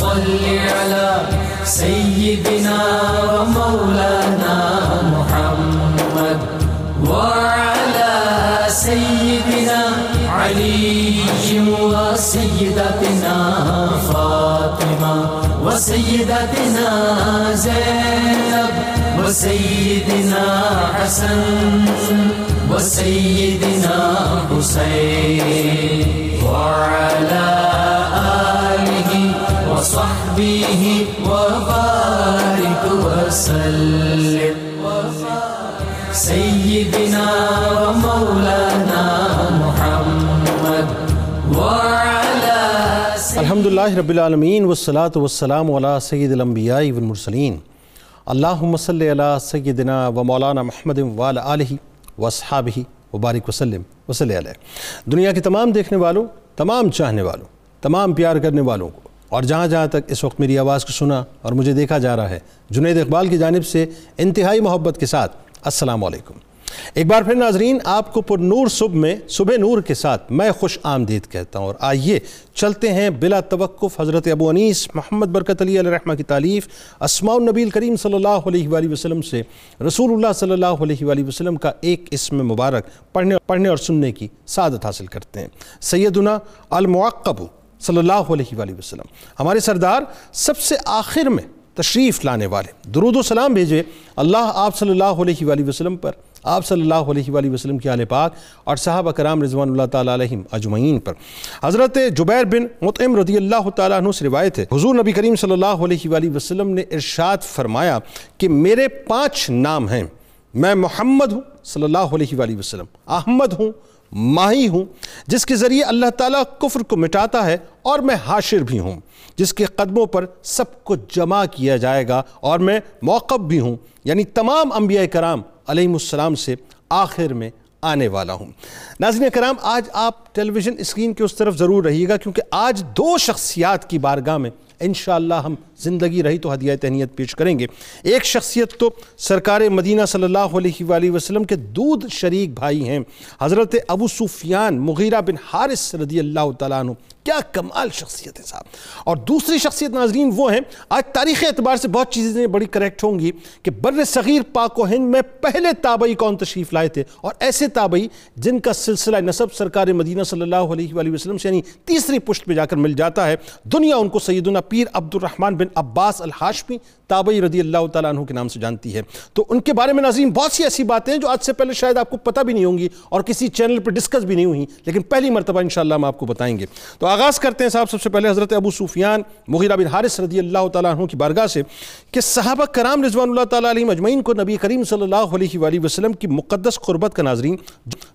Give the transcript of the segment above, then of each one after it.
صل على سيدنا ومولانا محمد وعلى سيدنا علي وسيدتنا فاطمة وسيدتنا زينب وسيدنا حسن وسيدنا حسين وصحبه وبارك وسلم سيدنا ومولانا محمد وعلى الحمدللہ رب العالمین والصلاة والسلام علی سید الانبیاء والمرسلین. اللہم صلی علی سیدنا و محمد وعلی آلہ واصحابہ وبارک وسلم وصلی علیہ. دنیا کے تمام دیکھنے والوں، تمام چاہنے والوں، تمام پیار کرنے والوں کو اور جہاں جہاں تک اس وقت میری آواز کو سنا اور مجھے دیکھا جا رہا ہے، جنید اقبال کی جانب سے انتہائی محبت کے ساتھ، السلام علیکم۔ ایک بار پھر ناظرین، آپ کو پر نور صبح میں، صبح نور کے ساتھ میں خوش آمدید کہتا ہوں۔ اور آئیے چلتے ہیں بلا توقف، حضرت ابو انیس محمد برکت علی علیہ رحمہ کی تعلیف اسماء النبی الکریم صلی اللہ علیہ وآلہ وسلم سے رسول اللہ صلی اللہ علیہ وآلہ وسلم کا ایک اسم مبارک پڑھنے پڑھنے اور سننے کی سعادت حاصل کرتے ہیں۔ سیدنا المعقب صلی اللہ علیہ وآلہ وسلم۔ ہمارے سردار سب سے آخر میں تشریف لانے والے، درود و سلام بھیجے اللہ آپ صلی اللہ علیہ وآلہ وسلم پر، آپ صلی اللہ علیہ وآلہ وسلم کی آل پاک اور صحابہ کرام رضوان اللہ تعالیٰ علیہم اجمعین پر۔ حضرت جبیر بن مطعم رضی اللہ تعالیٰ عنہ سے روایت ہے، حضور نبی کریم صلی اللہ علیہ وآلہ وسلم نے ارشاد فرمایا کہ میرے پانچ نام ہیں، میں محمد ہوں صلی اللہ علیہ وآلہ وسلم، احمد ہوں ماہی ہوں، جس کے ذریعے اللہ تعالیٰ کفر کو مٹاتا ہے اور میں حاشر بھی ہوں، جس کے قدموں پر سب کو جمع کیا جائے گا اور میں موقب بھی ہوں یعنی تمام انبیاء کرام علیہ السلام سے آخر میں آنے والا ہوں۔ ناظرین کرام، آج آپ ٹیلی ویژن اسکرین کے اس طرف ضرور رہیے گا، کیونکہ آج دو شخصیات کی بارگاہ میں انشاءاللہ ہم زندگی رہی تو ہدیہ تہنیت پیش کریں گے۔ ایک شخصیت تو سرکار مدینہ صلی اللہ علیہ وآلہ وسلم کے دودھ شریک بھائی ہیں، حضرت ابو سفیان مغیرہ بن حارث رضی اللہ تعالیٰ عنہ۔ کیا کمال شخصیت ہے صاحب۔ اور دوسری شخصیت ناظرین وہ ہیں، آج تاریخ اعتبار سے بہت چیزیں بڑی کریکٹ ہوں گی کہ بر صغیر پاک و ہند میں پہلے تابعی کون تشریف لائے تھے اور ایسے تابعی جن کا سلسلہ نصب سرکار مدینہ صلی اللہ علیہ وآلہ وسلم سے یعنی تیسری پشت پہ جا کر مل جاتا ہے۔ دنیا ان کو سیدنا پیر عبد الرحمن بن عباس الحاشمی تابعی رضی اللہ تعالیٰ عنہ کے نام سے جانتی ہے۔ تو ان کے بارے میں ناظرین بہت سی ایسی باتیں ہیں جو آج سے پہلے شاید آپ کو پتہ بھی نہیں ہوں گی اور کسی چینل پہ ڈسکس بھی نہیں ہوئی، لیکن پہلی مرتبہ انشاءاللہ ہم آپ کو بتائیں گے۔ تو آغاز کرتے ہیں صاحب سب سے پہلے حضرت ابو سفیان مغیرہ بن حارث رضی اللہ تعالیٰ عنہ کی بارگاہ سے کہ صحابہ کرام رضوان اللہ تعالیٰ علیہ مجمعین کو نبی کریم صلی اللہ علیہ وآلہ وسلم کی مقدس قربت کا ناظرین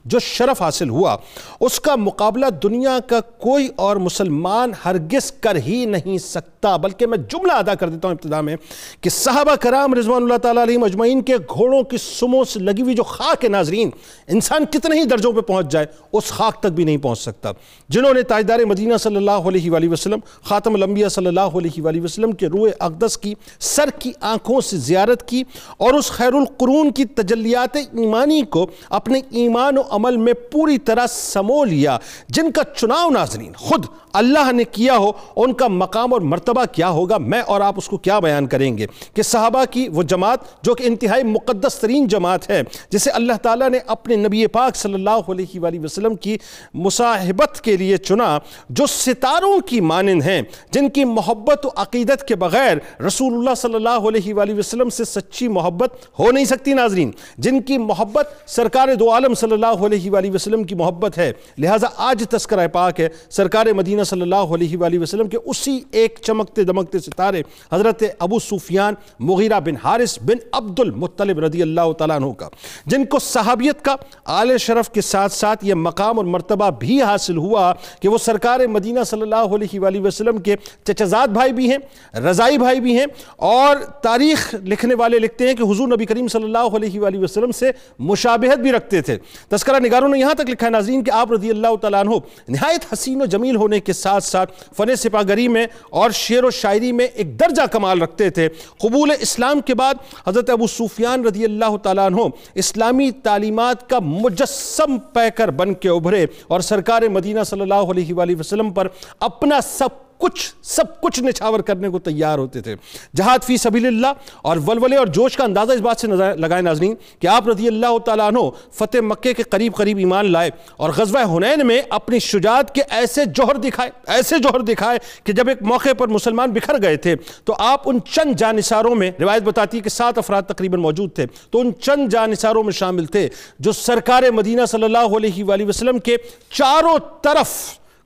جو شرف حاصل ہوا، اس کا مقابلہ دنیا کا کوئی اور مسلمان ہرگز کر ہی نہیں سکتا، بلکہ میں جملہ ادا کر دیتا ہوں ابتدا میں کہ صحابہ کرام رضوان اللہ تعالیٰ علیہ مجمعین کے گھوڑوں کی سموں سے لگی ہوئی جو خاک ہے ناظرین، انسان کتنے ہی درجوں پہ پہنچ جائے، اس خاک تک بھی نہیں پہنچ سکتا۔ جنہوں نے تاجدار مدینہ مدینہ صلی اللہ علیہ وآلہ وسلم، خاتم الانبیاء صلی اللہ علیہ وآلہ وسلم کے روح اقدس کی، سر کی آنکھوں سے زیارت کی اور اس خیر القرون کی تجلیات ایمانی کو اپنے ایمان و عمل میں پوری طرح سمو لیا، جن کا چناؤ ناظرین، خود اللہ نے کیا ہو، ان کا مقام اور مرتبہ کیا ہوگا، میں اور آپ اس کو کیا بیان کریں گے؟ کہ صحابہ کی وہ جماعت جو کہ انتہائی مقدس ترین جماعت ہے، جسے اللہ تعالیٰ نے اپنے نبی پاک صلی اللہ علیہ وآلہ وسلم کی مصاحبت کے لیے چنا، جو جو ستاروں کی مانند ہیں، جن کی محبت و عقیدت کے بغیر رسول اللہ صلی اللہ علیہ وآلہ وسلم سے سچی محبت ہو نہیں سکتی ناظرین۔ جن کی محبت سرکار دو عالم صلی اللہ علیہ وآلہ وسلم کی محبت ہے، لہٰذا آج تذکرہ پاک ہے سرکار مدینہ صلی اللہ علیہ وآلہ وسلم کے اسی ایک چمکتے دمکتے ستارے حضرت ابو سفیان مغیرہ بن حارث بن عبد المطلب رضی اللہ تعالیٰ عنہ کا۔ جن کو صحابیت کا آل شرف کے ساتھ ساتھ یہ مقام اور مرتبہ بھی حاصل ہوا کہ وہ سرکار مدینہ صلی اللہ علیہ وآلہ وسلم کے چچزاد بھائی بھی ہیں، رضائی بھائی بھی ہیں اور تاریخ لکھنے والے لکھتے ہیں کہ حضور نبی کریم صلی اللہ علیہ وآلہ وسلم سے مشابہت بھی رکھتے تھے۔ تذکرہ نگاروں نے یہاں تک لکھا ہے، ناظرین کہ آپ رضی اللہ تعالیٰ عنہ نہایت حسین و جمیل ہونے کے ساتھ ساتھ فن سپاگری میں اور شعر و شاعری میں ایک درجہ کمال رکھتے تھے۔ قبول اسلام کے بعد حضرت ابو سفیان رضی اللہ تعالیٰ عنہ اسلامی تعلیمات کا مجسم پیکر بن کے ابھرے اور سرکار مدینہ صلی اللہ علیہ وآلہ وسلم وسلم پر اپنا سب کچھ سب کچھ نچھاور کرنے کو تیار ہوتے تھے۔ جہاد فی سبیل اللہ اور ولولے اور جوش کا اندازہ اس بات سے لگائے ناظرین کہ آپ رضی اللہ تعالیٰ عنہ فتح مکے کے قریب قریب ایمان لائے اور غزوہ ہنین میں اپنی شجاعت کے ایسے جوہر دکھائے، ایسے جوہر دکھائے کہ جب ایک موقع پر مسلمان بکھر گئے تھے تو آپ ان چند جانساروں میں، روایت بتاتی ہے کہ سات افراد تقریباً موجود تھے، تو ان چند جانساروں میں شامل تھے جو سرکار مدینہ صلی اللہ علیہ وآلہ وسلم کے چاروں طرف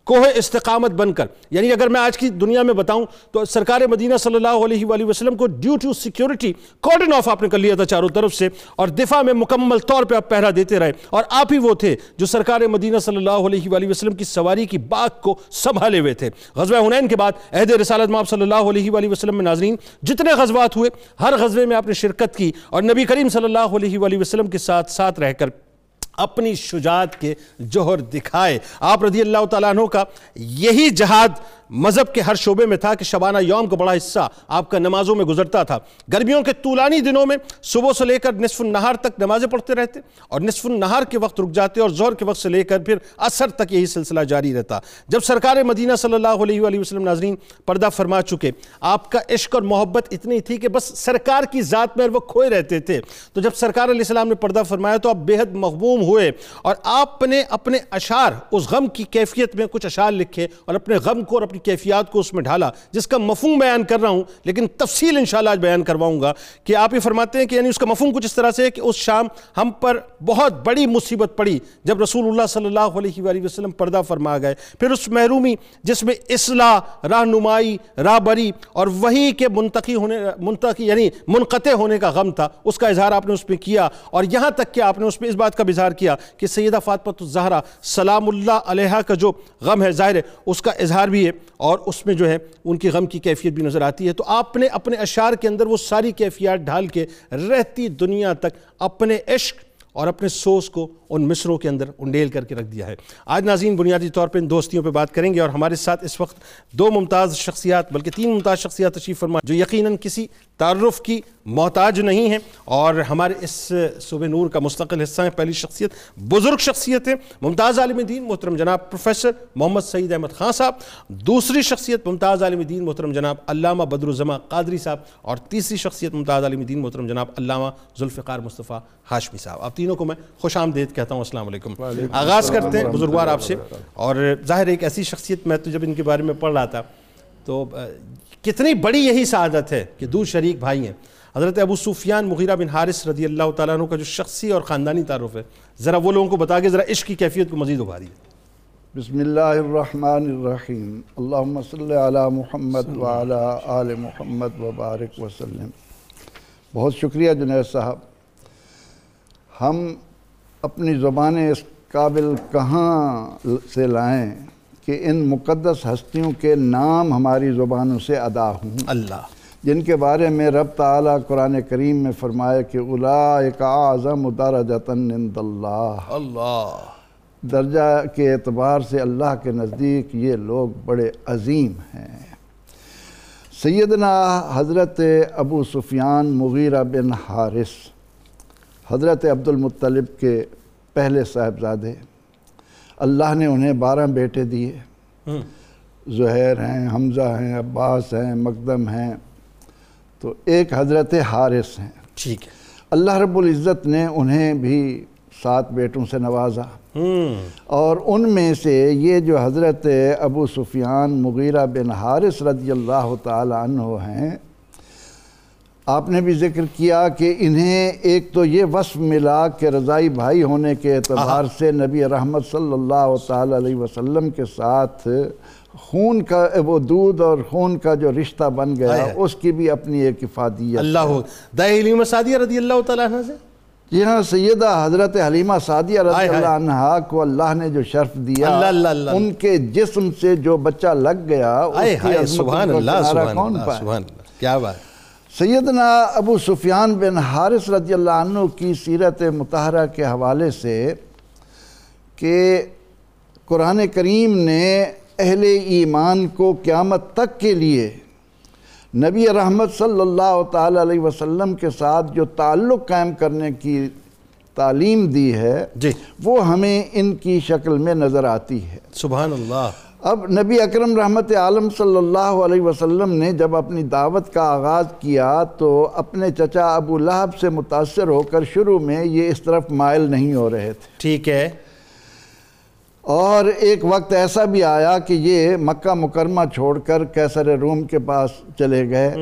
کوہ استقامت بن کر۔ یعنی اگر میں آج کی دنیا میں بتاؤں تو سرکار مدینہ صلی اللہ علیہ وآلہ وسلم کو due to security cordon off آپ نے کر لیا تھا چاروں طرف سے اور دفاع میں مکمل طور پہ آپ پہرا دیتے رہے۔ اور آپ ہی وہ تھے جو سرکار مدینہ صلی اللہ علیہ وآلہ وسلم کی سواری کی باغ کو سنبھالے ہوئے تھے۔ غزوہ ہنین کے بعد عہد رسالت ماب صلی اللہ علیہ وآلہ وسلم میں ناظرین، جتنے غزوات ہوئے، ہر غزوے میں آپ نے شرکت کی اور نبی کریم صلی اللہ علیہ وآلہ وسلم کے ساتھ ساتھ رہ کر اپنی شجاعت کے جوہر دکھائے۔ آپ رضی اللہ تعالیٰ عنہ کا یہی جہاد مذہب کے ہر شعبے میں تھا کہ شبانہ یوم کا بڑا حصہ آپ کا نمازوں میں گزرتا تھا۔ گرمیوں کے طولانی دنوں میں صبح سے لے کر نصف النہار تک نمازیں پڑھتے رہتے اور نصف النہار کے وقت رک جاتے اور زہر کے وقت سے لے کر پھر اثر تک یہی سلسلہ جاری رہتا۔ جب سرکار مدینہ صلی اللہ علیہ وآلہ وسلم ناظرین پردہ فرما چکے، آپ کا عشق اور محبت اتنی تھی کہ بس سرکار کی ذات میں وہ کھوئے رہتے تھے۔ تو جب سرکار علیہ السلام نے پردہ فرمایا تو آپ بہت مغبوم ہوئے اور آپ نے اپنے اشعار، اس غم کی کیفیت میں کچھ اشعار لکھے اور اپنے غم کو اور اپنی کیفیات کو اس میں ڈھالا، جس کا مفہوم بیان کر رہا ہوں، لیکن تفصیل انشاءاللہ آج بیان کرواؤں گا کہ آپ یہ فرماتے ہیں کہ یعنی اس کا مفہوم کچھ اس طرح سے ہے کہ اس شام ہم پر بہت بڑی مصیبت پڑی جب رسول اللہ صلی اللہ علیہ وآلہ وسلم پردہ فرما گئے۔ پھر اس محرومی جس میں اصلاح رہنمائی رابری اور وہی کے منتقی ہونے، منتقی یعنی منقطع ہونے کا غم تھا، اس کا اظہار آپ نے اس میں کیا اور یہاں تک کہ آپ نے اس میں اس بات کا اظہار کیا کہ سیدہ فاطمہ الزہرہ سلام اللہ علیہ کا جو غم ہے، ظاہر ہے، اس کا اظہار بھی ہے۔ اور اس میں جو ہے ان کی غم کی کیفیت بھی نظر آتی ہے، تو آپ نے اپنے اشعار کے اندر وہ ساری کیفیات ڈھال کے رہتی دنیا تک اپنے عشق اور اپنے سوز کو ان مصروں کے اندر انڈیل کر کے رکھ دیا ہے۔ آج ناظرین بنیادی طور پہ ان دوستیوں پہ بات کریں گے اور ہمارے ساتھ اس وقت دو ممتاز شخصیات، بلکہ تین ممتاز شخصیات تشریف فرما جو یقیناً کسی تعارف کی محتاج نہیں ہیں اور ہمارے اس صبح نور کا مستقل حصہ ہے پہلی شخصیت بزرگ شخصیت ہے ممتاز عالم دین محترم جناب پروفیسر محمد سعید احمد خان صاحب دوسری شخصیت ممتاز عالم دین محترم جناب علامہ بدر الزمہ قادری صاحب اور تیسری شخصیت ممتاز عالم دین محترم جناب علامہ ذوالفقار مصطفیٰ ہاشمی صاحب۔ آپ تینوں کو میں خوش آمدید کہتا ہوں السلام علیکم۔ آغاز کرتے ہیں بزرگوار آپ سے۔ اور ظاہر ایک ایسی شخصیت میں تو جب ان کے بارے میں پڑھ رہا تھا تو کتنی بڑی یہی سعادت ہے کہ دو شریک بھائی ہیں۔ حضرت ابو سفیان مغیرہ بن حارث رضی اللہ تعالیٰ عنہ کا جو شخصی اور خاندانی تعارف ہے، ذرا وہ لوگوں کو بتا کے ذرا عشق کی کیفیت کو مزید ابھاری۔ بسم اللہ الرحمن الرحیم۔ اللہم صلی علی محمد وعلی آل محمد وبارک وسلم۔ بہت شکریہ جنید صاحب۔ ہم اپنی زبانیں اس قابل کہاں سے لائیں؟ کہ ان مقدس ہستیوں کے نام ہماری زبانوں سے ادا ہوں۔ اللہ۔ جن کے بارے میں رب تعالیٰ قرآن کریم میں فرمایا کہ اولئک اعظم درجتن عند اللہ۔ اللہ۔ درجہ کے اعتبار سے اللہ کے نزدیک یہ لوگ بڑے عظیم ہیں۔ سیدنا حضرت ابو سفیان مغیرہ بن حارث حضرت عبد المطلب کے پہلے صاحبزادے اللہ نے انہیں بارہ بیٹے دیے۔ زہیر ہیں حمزہ ہیں عباس ہیں مقدم ہیں۔ تو ایک حضرت حارث ہیں۔ ٹھیک۔ ہے اللہ رب العزت نے انہیں بھی سات بیٹوں سے نوازا۔ اور ان میں سے یہ جو حضرت ابو سفیان مغیرہ بن حارث رضی اللہ تعالی عنہ ہیں آپ نے بھی ذکر کیا کہ انہیں ایک تو یہ وصف ملا کہ رضائی بھائی ہونے کے اعتبار سے نبی رحمت صلی اللہ تعالی علیہ وسلم کے ساتھ خون کا وہ دودھ اور خون کا جو رشتہ بن گیا اس کی بھی اپنی ایک افادیت اللہ دائے حلیمہ سعدیہ رضی اللہ تعالیٰ عنہ سے؟ جی ہاں سیدہ حضرت حلیمہ سعدیہ رضی اللہ عنہ کو اللہ نے جو شرف دیا اللہ اللہ اللہ ان کے جسم سے جو بچہ لگ گیا اس کی عظمت سبحان کو اللہ کنارہ سبحان کون اللہ پائے سبحان اللہ کیا بات۔ سیدنا ابو سفیان بن حارث رضی اللہ عنہ کی سیرت مطہرہ کے حوالے سے کہ قرآن کریم نے اہل ایمان کو قیامت تک کے لیے نبی رحمت صلی اللہ تعالی علیہ وسلم کے ساتھ جو تعلق قائم کرنے کی تعلیم دی ہے جی۔ وہ ہمیں ان کی شکل میں نظر آتی ہے۔ سبحان اللہ۔ اب نبی اکرم رحمت عالم صلی اللہ علیہ وسلم نے جب اپنی دعوت کا آغاز کیا تو اپنے چچا ابو لہب سے متاثر ہو کر شروع میں یہ اس طرف مائل نہیں ہو رہے تھے۔ ٹھیک ہے۔ اور ایک وقت ایسا بھی آیا کہ یہ مکہ مکرمہ چھوڑ کر کیسر روم کے پاس چلے گئے۔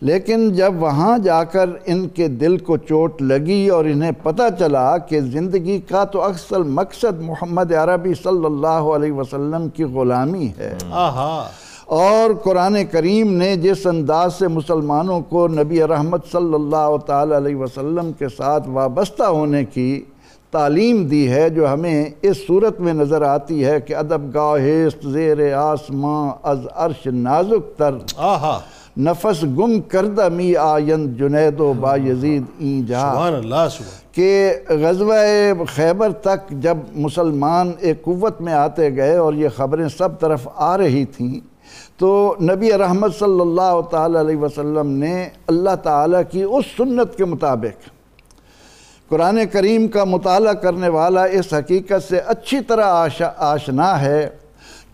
لیکن جب وہاں جا کر ان کے دل کو چوٹ لگی اور انہیں پتہ چلا کہ زندگی کا تو اکثر مقصد محمد عربی صلی اللہ علیہ وسلم کی غلامی ہے۔ آہا۔ اور قرآن کریم نے جس انداز سے مسلمانوں کو نبی رحمت صلی اللہ تعالی علیہ وسلم کے ساتھ وابستہ ہونے کی تعلیم دی ہے جو ہمیں اس صورت میں نظر آتی ہے کہ ادب گاہست زیر آسماں از عرش نازک تر۔ آہا۔ نفس گم کردہ می آیند جنید و با یزید این جہاں سبحان اللہ سبحان کہ غزوہ خیبر تک جب مسلمان ایک قوت میں آتے گئے اور یہ خبریں سب طرف آ رہی تھیں تو نبی رحمت صلی اللہ تعالی علیہ وسلم نے اللہ تعالیٰ کی اس سنت کے مطابق قرآن کریم کا مطالعہ کرنے والا اس حقیقت سے اچھی طرح آشنا ہے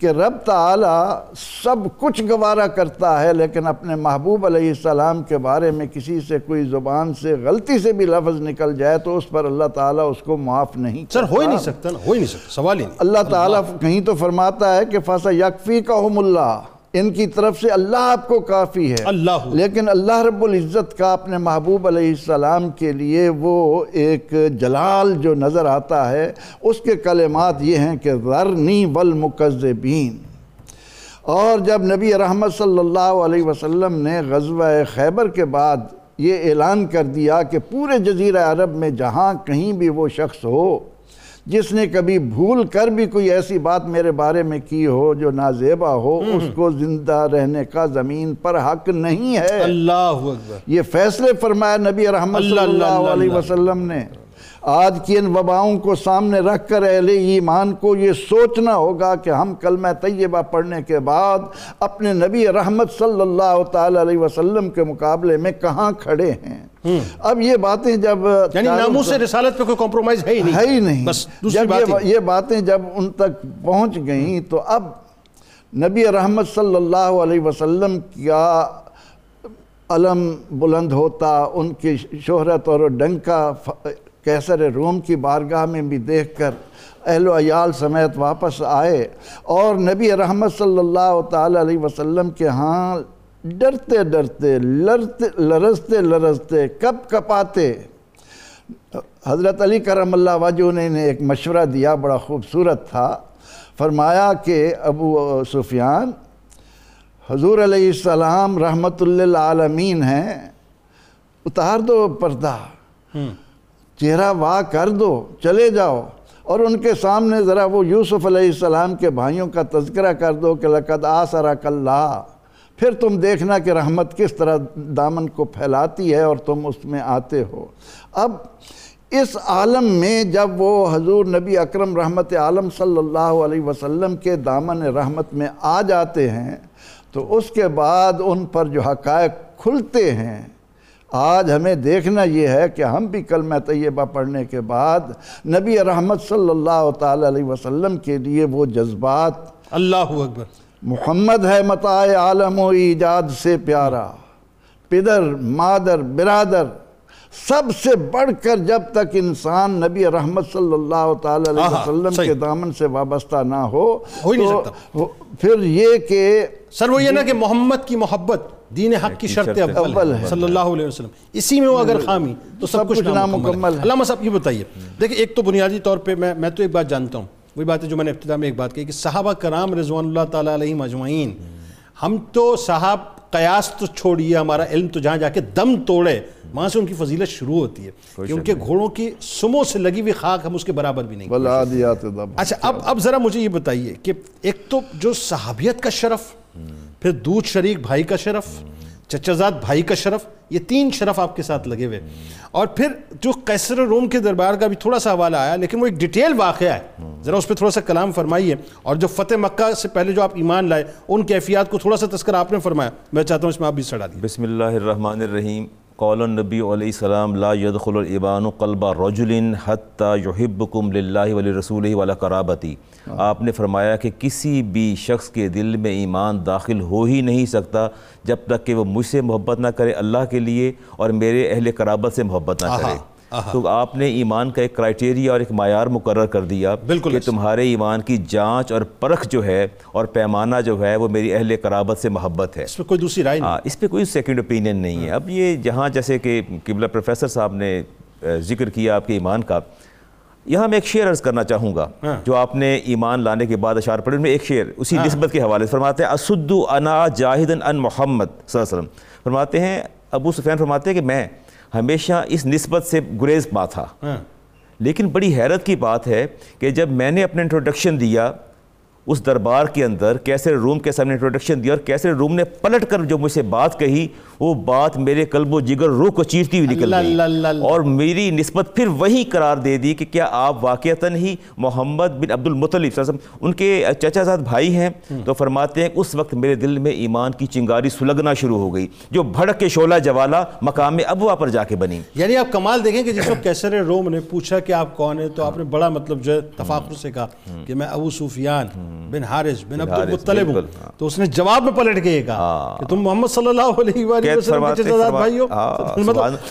کہ رب تعالیٰ سب کچھ گوارا کرتا ہے لیکن اپنے محبوب علیہ السلام کے بارے میں کسی سے کوئی زبان سے غلطی سے بھی لفظ نکل جائے تو اس پر اللہ تعالیٰ اس کو معاف نہیں سر ہو ہی۔ نہیں سکتا نا ہو ہی نہیں سکتا سوال ہی نہیں اللہ تعالیٰ کہیں تو فرماتا ہے کہ فَاسَ يَكْفِيكَهُمُ اللَّهِ ان کی طرف سے اللہ آپ کو کافی ہے۔ اللہ۔ لیکن اللہ رب العزت کا اپنے محبوب علیہ السلام کے لیے وہ ایک جلال جو نظر آتا ہے اس کے کلمات یہ ہیں کہ ذرنی والمکذبین۔ اور جب نبی رحمت صلی اللہ علیہ وسلم نے غزوہ خیبر کے بعد یہ اعلان کر دیا کہ پورے جزیرہ عرب میں جہاں کہیں بھی وہ شخص ہو جس نے کبھی بھول کر بھی کوئی ایسی بات میرے بارے میں کی ہو جو نازیبا ہو اس کو زندہ رہنے کا زمین پر حق نہیں ہے۔ اللہ اکبر۔ یہ فیصلے فرمایا نبی رحمت صلی اللہ۔ علیہ۔ وسلم نے۔ آج کی ان وباؤں کو سامنے رکھ کر اہل ایمان کو یہ سوچنا ہوگا کہ ہم کلمہ طیبہ پڑھنے کے بعد اپنے نبی رحمت صلی اللہ تعالی علیہ وسلم کے مقابلے میں کہاں کھڑے ہیں؟ اب یہ باتیں جب یعنی ناموس سے رسالت پہ کوئی کمپرومائز ہے ہی نہیں۔ ہے ہی نہیں۔ بس دوسری جب بات یہ باتیں جب ان تک پہنچ گئیں تو اب نبی رحمت صلی اللہ علیہ وسلم کا علم بلند ہوتا ان کی شہرت اور ڈنکا کیسر روم کی بارگاہ میں بھی دیکھ کر اہل و عیال سمیت واپس آئے اور نبی رحمت صلی اللہ تعالی علیہ وسلم کے ہاں ڈرتے ڈرتے لرتے لرزتے لرزتے کپ کپاتے۔ حضرت علی کرم اللہ وجہ نے انہیں ایک مشورہ دیا، بڑا خوبصورت تھا۔ فرمایا کہ ابو سفیان، حضور علیہ السلام رحمت للعالمین ہیں، اتار دو پردہ۔ چہرہ وا کر دو، چلے جاؤ۔ اور ان کے سامنے ذرا وہ یوسف علیہ السلام کے بھائیوں کا تذکرہ کر دو کہ لقد آسرک اللہ۔ پھر تم دیکھنا کہ رحمت کس طرح دامن کو پھیلاتی ہے اور تم اس میں آتے ہو۔ اب اس عالم میں جب وہ حضور نبی اکرم رحمت عالم صلی اللہ علیہ وسلم کے دامن رحمت میں آ جاتے ہیں تو اس کے بعد ان پر جو حقائق کھلتے ہیں آج ہمیں دیکھنا یہ ہے کہ ہم بھی کلمہ طیبہ پڑھنے کے بعد نبی رحمت صلی اللہ تعالی علیہ وسلم کے لیے وہ جذبات اللہ اکبر محمد ہے متاع عالم و ایجاد سے پیارا پدر مادر برادر سب سے بڑھ کر جب تک انسان نبی رحمت صلی اللہ تعالی علیہ وسلم صحیح۔ کے دامن سے وابستہ نہ ہو ہو ہی نہیں سکتا۔ پھر یہ کہ سر وہ یہ نا کہ محمد کی محبت دین حق کی شرط اول۔ ہے صلی اللہ علیہ وسلم۔ اسی میں وہ اگر خامی تو سب کچھ نامکمل ہے۔ علامہ صاحب یہ بتائیے۔ دیکھیں ایک تو بنیادی طور پہ میں میں تو ایک بات جانتا ہوں۔ وہی بات ہے جو میں نے ابتدا میں ایک بات کہی کہ صحابہ کرام رضوان اللہ تعالیٰ علیہ مجمعین ہم تو صاحب قیاس تو چھوڑیے ہمارا علم تو جہاں جا کے دم توڑے۔ وہاں سے ان کی فضیلت شروع ہوتی ہے کہ ان کے گھوڑوں کی سموں سے لگی ہوئی خاک ہم اس کے برابر بھی نہیں اچھا اب اب ذرا مجھے یہ بتائیے کہ ایک تو جو صحابیت کا شرف پھر دودھ شریک بھائی کا شرف چچزاد بھائی کا شرف یہ تین شرف آپ کے ساتھ لگے ہوئے۔ اور پھر جو قیصر روم کے دربار کا بھی تھوڑا سا حوالہ آیا لیکن وہ ایک ڈیٹیل واقعہ ہے۔ ذرا اس پہ تھوڑا سا کلام فرمائیے۔ اور جو فتح مکہ سے پہلے جو آپ ایمان لائے ان کیفیات کو تھوڑا سا تذکرہ آپ نے فرمایا۔ میں چاہتا ہوں اس میں آپ بھی سڑا دیے بسم اللہ الرحمن الرحیم۔ قول النبی علیہ السلام، لا يدخل العبان قلب رجل حتی یحبکم للہ ولی رسول ولا قرابتی آپ نے فرمایا کہ کسی بھی شخص کے دل میں ایمان داخل ہو ہی نہیں سکتا جب تک کہ وہ مجھ سے محبت نہ کرے، اللہ کے لیے، اور میرے اہل قرابت سے محبت نہ کرے۔ تو آپ نے ایمان کا ایک کرائٹیریا اور ایک معیار مقرر کر دیا بالکل. کہ تمہارے ایمان کی جانچ اور پرکھ جو ہے اور پیمانہ جو ہے وہ میری اہل قرابت سے محبت ہے. اس میں کوئی دوسری رائے نہیں. ہاں اس پہ کوئی سیکنڈ اوپینین نہیں ہے. اب یہ جہاں جیسے کہ قبلہ پروفیسر صاحب نے ذکر کیا آپ کے ایمان کا یہاں میں ایک شعر عرض کرنا چاہوں گا جو آپ نے ایمان لانے کے بعد اشعار پڑھے ان میں ایک شعر اسی نسبت کے حوالے سے فرماتے ہیں اسد انا جاہدن ان محمد صلی اللہ علیہ وسلم. فرماتے ہیں ابو سفیان فرماتے ہیں کہ میں ہمیشہ اس نسبت سے گریز پا تھا۔ لیکن بڑی حیرت کی بات ہے کہ جب میں نے اپنا انٹروڈکشن دیا اس دربار کے اندر کیسر روم کے سامنے انٹروڈکشن دیا اور کیسر روم نے پلٹ کر جو مجھ سے بات کہی وہ بات میرے قلب و جگر روح کو چیرتی ہوئی نکل گئی اور میری نسبت پھر وہی قرار دے دی کہ کیا آپ واقعتاً ہی محمد بن عبد المطلب صلی اللہ علیہ وسلم ان کے چچا زاد بھائی ہیں۔ تو فرماتے ہیں اس وقت میرے دل میں ایمان کی چنگاری سلگنا شروع ہو گئی جو بھڑک کے شعلہ جوالا مقام ابوا پر جا کے بنی۔ یعنی آپ کمال دیکھیں کہ جس وقت کیسر روم نے پوچھا کہ آپ کون ہیں تو آپ نے بڑا مطلب جو ہے تفاخر سے کہا کہ میں ابو سفیان۔ بن حارث بن عبد المطلب. ہوں ہاں۔ تو اس نے جواب میں پلٹ کے یہ کہا کہ تم محمد صلی اللہ علیہ وآلہ وسلم کے فرما- بھائی ہو ہاں،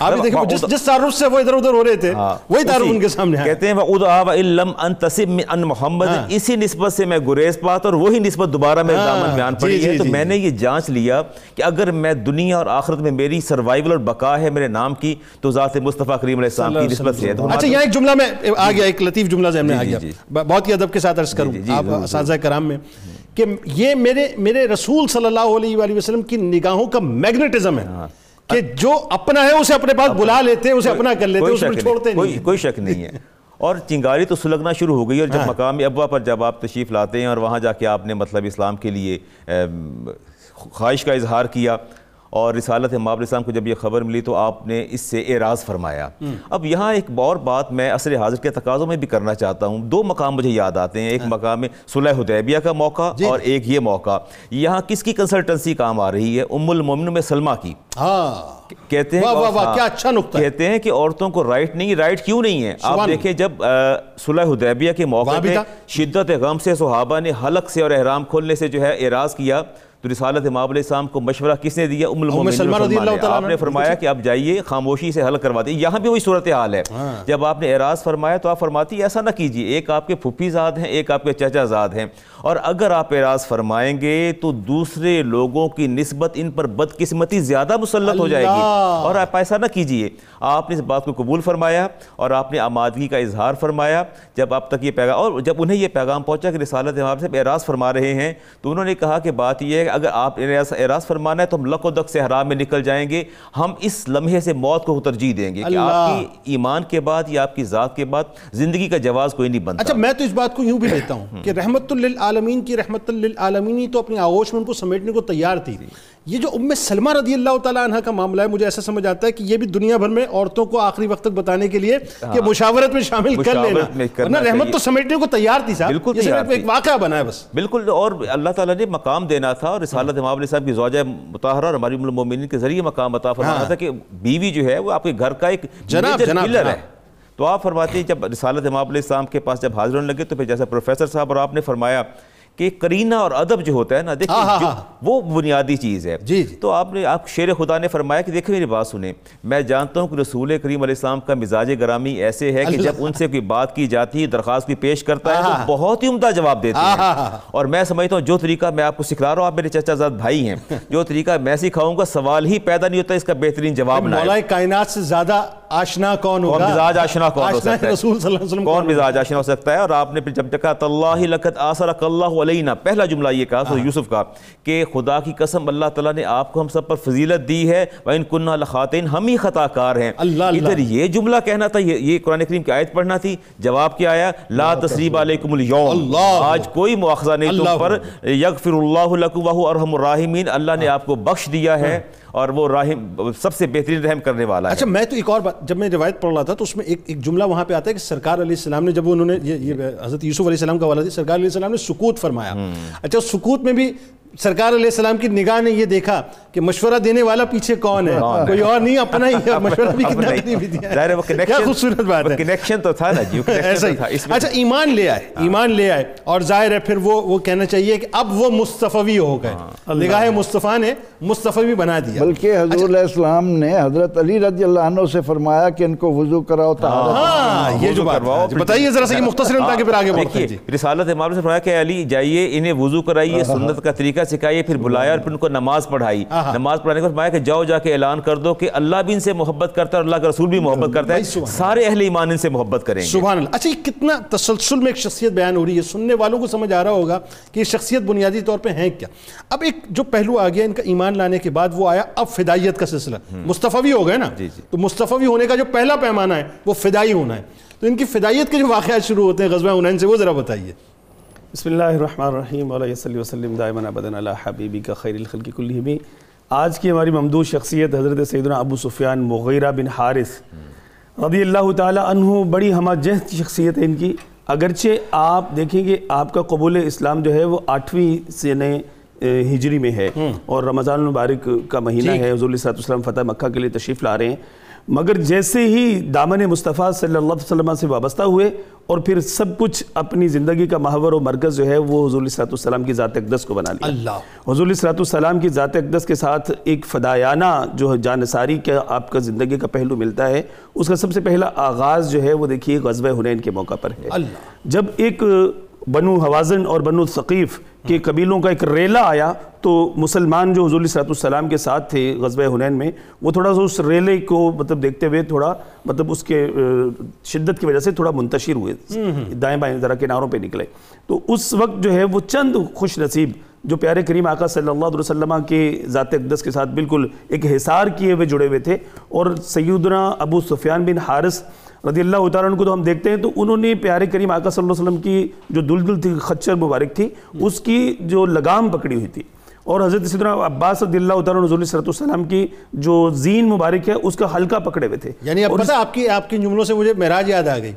آپ بھی دیکھیں جس جس تعارف سے وہ ادھر ادھر ہو رہے تھے وہی تعارف ان کے سامنے آیا کہتے ہیں وَأُدْعَا وَإِلَّمْ أَنْتَسِبْ مِنْ أَنْ محمد. اسی نسبت سے میں گریز پاتا اور وہی نسبت دوبارہ ہاں، دامن بیان جی، پڑی جی، ہے تو جی، میں نے یہ جانچ لیا کہ اگر میں دنیا اور آخرت میں میری سروائیول اور بقا ہے میرے نام کی تو ذات مصطفیٰ کریم علیہ السلام کی نسبت سے ہے۔ اچھا یہاں ایک جملہ میں آ گیا ایک لطیف جملہ ذہن میں آ جی، گیا۔ جی۔ بہت ہی ادب کے ساتھ عرض کروں جی، جی، آپ اساتذہ کرام میں کہ یہ میرے میرے رسول صلی اللہ علیہ وآلہ وسلم کی نگاہوں کا میگنیٹزم ہے کہ جو اپنا ہے اسے اپنے پاس بلا لیتے ہیں اسے اپنا کر لیتے ہیں اس میں چھوڑتے نہیں۔ کوئی شک نہیں ہے۔ اور چنگاری تو سلگنا شروع ہو گئی اور جب مقامی ابوا پر جب آپ تشریف لاتے ہیں اور وہاں جا کے آپ نے مطلب اسلام کے لیے خواہش کا اظہار کیا اور رسالت امام علیہ السلام کو جب یہ خبر ملی تو آپ نے اس سے اعراض فرمایا۔ اب یہاں ایک اور بات میں عصر حاضر کے تقاضوں میں بھی کرنا چاہتا ہوں۔ دو مقام مجھے یاد آتے ہیں۔ ایک مقام ہے صلح حدیبیہ کا موقع اور ایک یہ موقع۔ یہاں کس کی کنسلٹنسی کام آ رہی ہے؟ ام المومن میں سلمہ کی۔ ہاں۔ کہتے ہیں ہاں، کیا اچھا نقطہ۔ کہتے ہیں کہ عورتوں کو رائٹ نہیں رائٹ کیوں نہیں ہے؟ آپ دیکھیں جب صلح حدیبیہ کے موقع پہ۔ شدت غم سے صحابہ نے حلق سے اور احرام کھولنے سے جو ہے اعراض کیا۔ تو رسالت امام علیہ السلام کو مشورہ کس نے دیا؟ ام المومنین آپ نے فرمایا کہ آپ جائیے خاموشی سے حل کروا دیں یہاں بھی وہی صورتحال ہے۔ ہاں۔ جب آپ نے اعراض فرمایا تو آپ فرماتی ایسا نہ کیجیے ایک آپ کے پھپھی زاد ہیں ایک آپ کے چچا زاد ہیں۔ اور اگر آپ اعراض فرمائیں گے تو دوسرے لوگوں کی نسبت ان پر بدقسمتی زیادہ مسلط ہو جائے گی! اور آپ ایسا نہ کیجیے آپ نے اس بات کو قبول فرمایا اور آپ نے آمادگی کا اظہار فرمایا۔ جب آپ تک یہ پیغام اور جب انہیں یہ پیغام پہنچا کہ رسالت امام سے اعراض فرما رہے ہیں تو انہوں نے کہا کہ بات یہ ہے کہ اگر آپ اعراض اعراض فرمانا ہے تو ہم لق و دق سے حرام میں نکل جائیں گے۔ ہم اس لمحے سے موت کو ترجیح دیں گے کہ! آپ کی ایمان کے بعد یا آپ کی ذات کے بعد زندگی کا جواز کوئی نہیں بنتا۔ اچھا میں تو اس بات کو یوں بھی لیتا ہوں کہ رحمت للعالمین کی رحمت للعالمین ہی تو اپنی آغوش میں ان کو سمیٹنے کو تیار تھی۔ یہ جو ام سلمہ رضی اللہ تعالیٰ عنہ کا معاملہ ہے مجھے ایسا سمجھ آتا ہے کہ یہ بھی دنیا بھر میں عورتوں کو آخری وقت تک بتانے کے لیے کہ مشاورت میں شامل کر لینا۔ ورنہ رحمت۔ تو سمیٹنے کو تیار تھی صاحب۔ بالکل یہ صرف تیار ایک-۔ واقعہ بنا ہے بس۔ بالکل اور اللہ تعالیٰ نے مقام دینا تھا اور رسالت امام علیہ صاحب کی زوجہ مطہرہ اور ہماری ام المومنین کے ذریعے مقام عطا فرمانا تھا کہ بیوی جو ہے وہ آپ کے گھر کا ایک جناب، جناب،۔ ہے تو آپ فرماتے ہیں جب رسالت امام علیہ السلام کے پاس جب حاضر ہونے لگے تو پھر جیسا پروفیسر صاحب اور آپ نے فرمایا کہ کرینہ اور ادب جو ہوتا ہے نا دیکھیں ہاں، ہاں، ہاں۔ وہ بنیادی چیز ہے جی، جی۔ تو آپ نے آپ شیر خدا نے فرمایا کہ دیکھیں میری بات سنیں میں جانتا ہوں کہ رسول کریم علیہ السلام کا مزاج گرامی ایسے ہے کہ اللہ۔ جب ان سے کوئی بات کی جاتی ہے درخواست کی پیش کرتا ہے۔ تو بہت ہی عمدہ جواب دیتے ہیں۔ اور میں سمجھتا ہوں جو طریقہ میں آپ کو سکھلا رہا ہوں آپ میرے چچا زاد بھائی ہیں جو طریقہ میں سکھاؤں گا سوال ہی پیدا نہیں ہوتا اس کا بہترین جواب نہ مولا کائنات سے زیادہ آشنا کون ہوگا کون مزاج آشنا کون ہو سکتا ہے رسول صلی اللہ علیہ وسلم کون مزاج آشنا ہو سکتا ہے اور آپ نے جب کہا تاللہ لقد آثرک اللہ علینا پہلا جملہ یہ کہا تو یوسف کا کہ خدا کی قسم اللہ تعالیٰ نے آپ کو ہم سب پر فضیلت دی ہے۔ وَإِن كُنَّا لَخَاطِئِينَ ہم ہی خطا کار ہیں۔ اللہ اللہ۔ ادھر یہ جملہ کہنا تھا یہ قرآن کریم کی آیت پڑھنا تھی۔ جواب کیا آیا؟ لا تسریب علیکم اليوم۔ اللہ۔ آج کوئی مؤاخذہ نہیں اللہ۔ تم پر یغفر اللہ لکم وہو ارحم الراحمین۔ اللہ نے آپ کو بخش دیا ہے۔ اور وہ راحم سب سے بہترین رحم کرنے والا ہے۔ اچھا میں تو ایک اور بات جب میں روایت پڑھ رہا تھا تو اس میں ایک ایک جملہ وہاں پہ آتا ہے کہ سرکار علیہ السلام نے جب انہوں نے یہ حضرت یوسف علیہ السلام کا والا تھی سرکار علیہ السلام نے سکوت فرمایا۔ اچھا سکوت میں بھی سرکار علیہ السلام کی نگاہ نے یہ دیکھا کہ مشورہ دینے والا پیچھے کون ہے؟ کوئی اور نہیں؟ اپنا ہی ہے مشورہ بھی کتنا۔ بھی دیا۔ ظاہر ہے وہ connection- خوبصورت بات ہے۔ connection تو تھا نا جی، ایسا تو تھا، ہی اچھا ایمان لے آئے ایمان لے آئے۔ اور ظاہر ہے پھر وہ وہ کہنا چاہیے کہ اب وہ مصطفی ہو گئے۔ نگاہ مصطفیٰ نے مصطفی بنا دیا۔ بلکہ حضور علیہ السلام نے حضرت علی رضی اللہ عنہ سے فرمایا کہ ان کو وضو کراؤ طہارت ہاں یہ جو بات پھر- بتائیے ذرا سا یہ مختصراً تاکہ پھر آگے بڑھتے ہیں۔ جی رسالت امام سے فرمایا کہ علی جائیے انہیں وضو کرائیے سنت کا طریقہ سکھائیے پھر بلایا اور پھر ان کو نماز پڑھائی۔ نماز پڑھانے کے بعد فرمایا کہ جاؤ جا کے اعلان کر دو کہ اللہ بھی ان سے محبت کرتا ہے اور اللہ کا رسول بھی محبت کرتا ہے۔ سارے اہل ایمان ان سے محبت کریں گے۔ سبحان اللہ۔ اچھا یہ کتنا تسلسل میں ایک شخصیت بیان ہو رہی ہے۔ سننے والوں کو سمجھ آ رہا ہوگا کہ یہ شخصیت بنیادی طور پہ ہیں کیا۔ اب ایک جو پہلو آ گیا ان کا ایمان لانے کے بعد وہ آیا اب فدائیت کا سلسلہ۔ مصطفی ہو گئے نا؟ جی، جی۔ تو مصطفی ہونے کا جو پہلا پیمانہ ہے وہ فدائی ہونا ہے۔ تو ان کی فدائیت کے جو واقعات شروع ہوتے ہیں غزوہ حنین سے وہ ذرا بتائیے۔ بسم اللہ الرحمن الرحیم علیہ صلی وسلم دائما ابدا علی حبیبی کا خیر الخلق کلہم. آج کی ہماری ممدود شخصیت حضرت سیدنا ابو سفیان مغیرہ بن حارث رضی اللہ تعالی عنہ بڑی ہمہ جہد شخصیت ہے ان کی۔ اگرچہ آپ دیکھیں گے آپ کا قبول اسلام جو ہے وہ آٹھویں سنے ہجری میں ہے اور رمضان المبارک کا مہینہ ہے۔ حضور علیہ السلام فتح مکہ کے لیے تشریف لا رہے ہیں۔ مگر جیسے ہی دامن مصطفیٰ صلی اللہ علیہ وسلم سے وابستہ ہوئے اور پھر سب کچھ اپنی زندگی کا محور و مرکز جو ہے وہ حضور علیہ السلام کی ذات اقدس کو بنا لیا۔ اللہ۔ حضور علیہ السلام کی ذات اقدس کے ساتھ ایک فدایانہ جو ہے جانساری کا آپ کا زندگی کا پہلو ملتا ہے اس کا سب سے پہلا آغاز جو ہے وہ دیکھیے غزوہ حنین کے موقع پر ہے۔ اللہ۔ جب ایک بنو حوازن اور بنو ثقیف کے قبیلوں کا ایک ریلہ آیا تو مسلمان جو حضور علیہ السلام کے ساتھ تھے غزوہ حنین میں وہ تھوڑا سا اس ریلے کو مطلب دیکھتے ہوئے تھوڑا مطلب اس کے شدت کی وجہ سے تھوڑا منتشر ہوئے دائیں بائیں ذرا کناروں پہ نکلے۔ تو اس وقت جو ہے وہ چند خوش نصیب جو پیارے کریم آقا صلی اللہ علیہ وسلم کے ذات اقدس کے ساتھ بالکل ایک حصار کیے ہوئے جڑے ہوئے تھے اور سیدنا ابو سفیان بن حارث رضی اللہ تعالیٰ عنہ کو تو ہم دیکھتے ہیں تو انہوں نے پیارے کریم آقا صلی اللہ علیہ وسلم کی جو دلدل تھی خچر مبارک تھی اس کی جو لگام پکڑی ہوئی تھی۔ اور حضرت سیدنا عباس رضی اللہ تعالیٰ اللہ علیہ وسلم کی جو زین مبارک ہے اس کا حلقہ پکڑے ہوئے تھے۔ یعنی اب پتہ آپ کی آپ کے جملوں سے مجھے معراج یاد آ گئی۔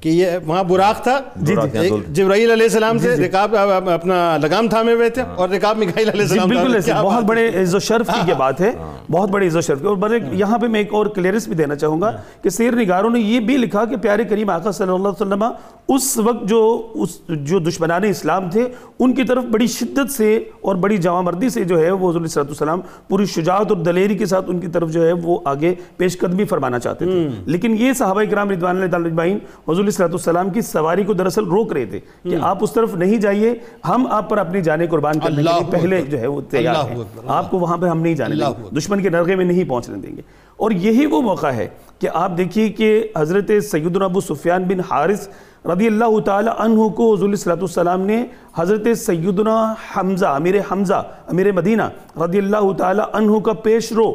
کہ یہ وہاں براق تھا۔ جی، جی۔ جبرائیل علیہ السلام سے رکاب اپنا لگام تھامے ہوئے تھے اور رکاب مکائیل علیہ جی السلام بالکل بہت بڑے عز و شرف کی یہ بات ہے۔ بہت بڑے عز و شرف کی۔ اور بڑے یہاں پہ میں ایک اور کلیئرس بھی دینا چاہوں گا کہ سیر نگاروں نے یہ بھی لکھا کہ پیارے کریم آقا صلی اللہ علیہ وسلم اس وقت جو اس جو دشمنان اسلام تھے ان کی طرف بڑی شدت سے اور بڑی جوان مردی سے جو ہے وہ حضور علیہ السلام پوری شجاعت اور دلیری کے ساتھ ان کی طرف جو ہے وہ آگے پیش قدمی فرمانا چاہتے تھے۔ لیکن یہ صحابہ کرام رضوان اللہ تعالیٰ حضور علیہ السلام کی سواری کو دراصل روک رہے تھے کہ آپ اس طرف نہیں جائیے ہم آپ پر اپنی جانیں قربان کرنے کے اللہ لیے پہلے۔ جو ہے وہ تیار اللہ ہیں آپ کو وہاں پہ ہم نہیں جانے اللہ دیں گے۔ دشمن کے نرغے میں نہیں پہنچنے دیں گے اور یہی وہ موقع ہے کہ آپ دیکھیے کہ حضرت سیدنا ابو سفیان بن حارث رضی اللہ تعالی عنہ کو حضور صلی اللہ علیہ وسلم نے حضرت سیدنا حمزہ امیر حمزہ امیر مدینہ رضی اللہ تعالی عنہ کا پیش رو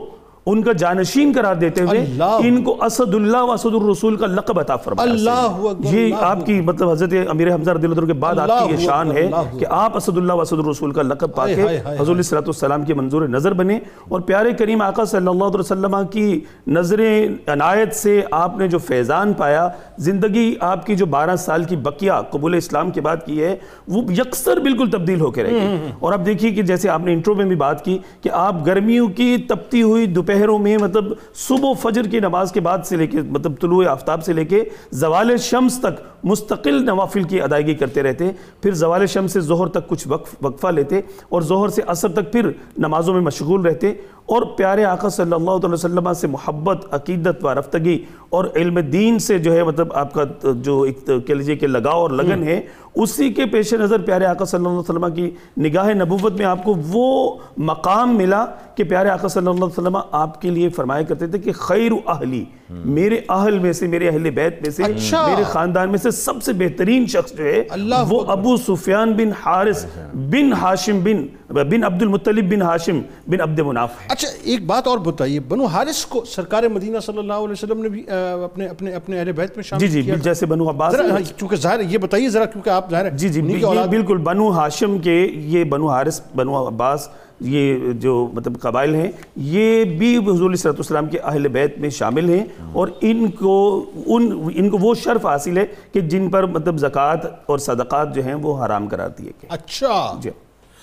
ان کا جانشین قرار دیتے ہوئے ان کو اسد اللہ و اسد الرسول کا لقب عطا فرمایا اللہ یہ آپ کی مطلب حضرت امیر حمزہ رضی اللہ عنہ کے بعد آپ کی یہ شان ہے کہ آپ اسد اللہ و اسد الرسول کا لقب پا کے حضور علیہ الصلوۃ والسلام کے منظور نظر بنے اور پیارے کریم آقا صلی اللہ علیہ وسلم کی نظر عنایت سے آپ نے جو فیضان پایا زندگی آپ کی جو بارہ سال کی بقیہ قبول اسلام کے بعد کی ہے وہ یکسر بالکل تبدیل ہو کے رہ گئی اور اب دیکھیے کہ جیسے آپ نے انٹرو میں بھی بات کی کہ آپ گرمیوں کی تپتی ہوئی شہروں میں مطلب صبح و فجر کی نماز کے بعد سے لے کے مطلب طلوع آفتاب سے لے کے زوال شمس تک مستقل نوافل کی ادائیگی کرتے رہتے پھر زوال شمس سے ظہر تک کچھ وقف، وقفہ لیتے اور ظہر سے عصر تک پھر نمازوں میں مشغول رہتے۔ اور پیارے آقا صلی اللہ علیہ وسلم سے محبت عقیدت و رفتگی اور علم دین سے جو ہے مطلب آپ کا جو ایک کہہ لیجیے کہ لگاؤ اور لگن ہے اسی کے پیش نظر پیارے آقا صلی اللہ علیہ وسلم کی نگاہ نبوت میں آپ کو وہ مقام ملا کہ پیارے آقا صلی اللہ علیہ وسلم آپ کے لیے فرمایا کرتے تھے کہ خیر اہلی میرے اہل میں سے میرے اہل بیت میں سے اچھا۔ میرے خاندان میں سے سب سے بہترین شخص جو ہے وہ ابو سفیان بن حارث بن ہاشم بن بن عبد المطلب بن ہاشم بن عبد مناف ہے اچھا ایک بات اور بتائیے بنو حارث کو سرکار مدینہ صلی اللہ علیہ وسلم نے بھی اپنے اپنے اپنے اہل بیت میں شامل جی جی کیا جیسے بنو عباس چونکہ ظاہر ہے، یہ بتائیے ذرا کیونکہ آپ ظاہر ہے جی جی بالکل بنو ہاشم کے یہ بنو حارث بنو عباس یہ جو مطلب قبائل ہیں یہ بھی حضور علیہ السلام کے اہل بیت میں شامل ہیں اور ان کو ان ان کو وہ شرف حاصل ہے کہ جن پر مطلب زکوٰۃ اور صدقات جو ہیں وہ حرام قرار دیے گئے اچھا۔ جی۔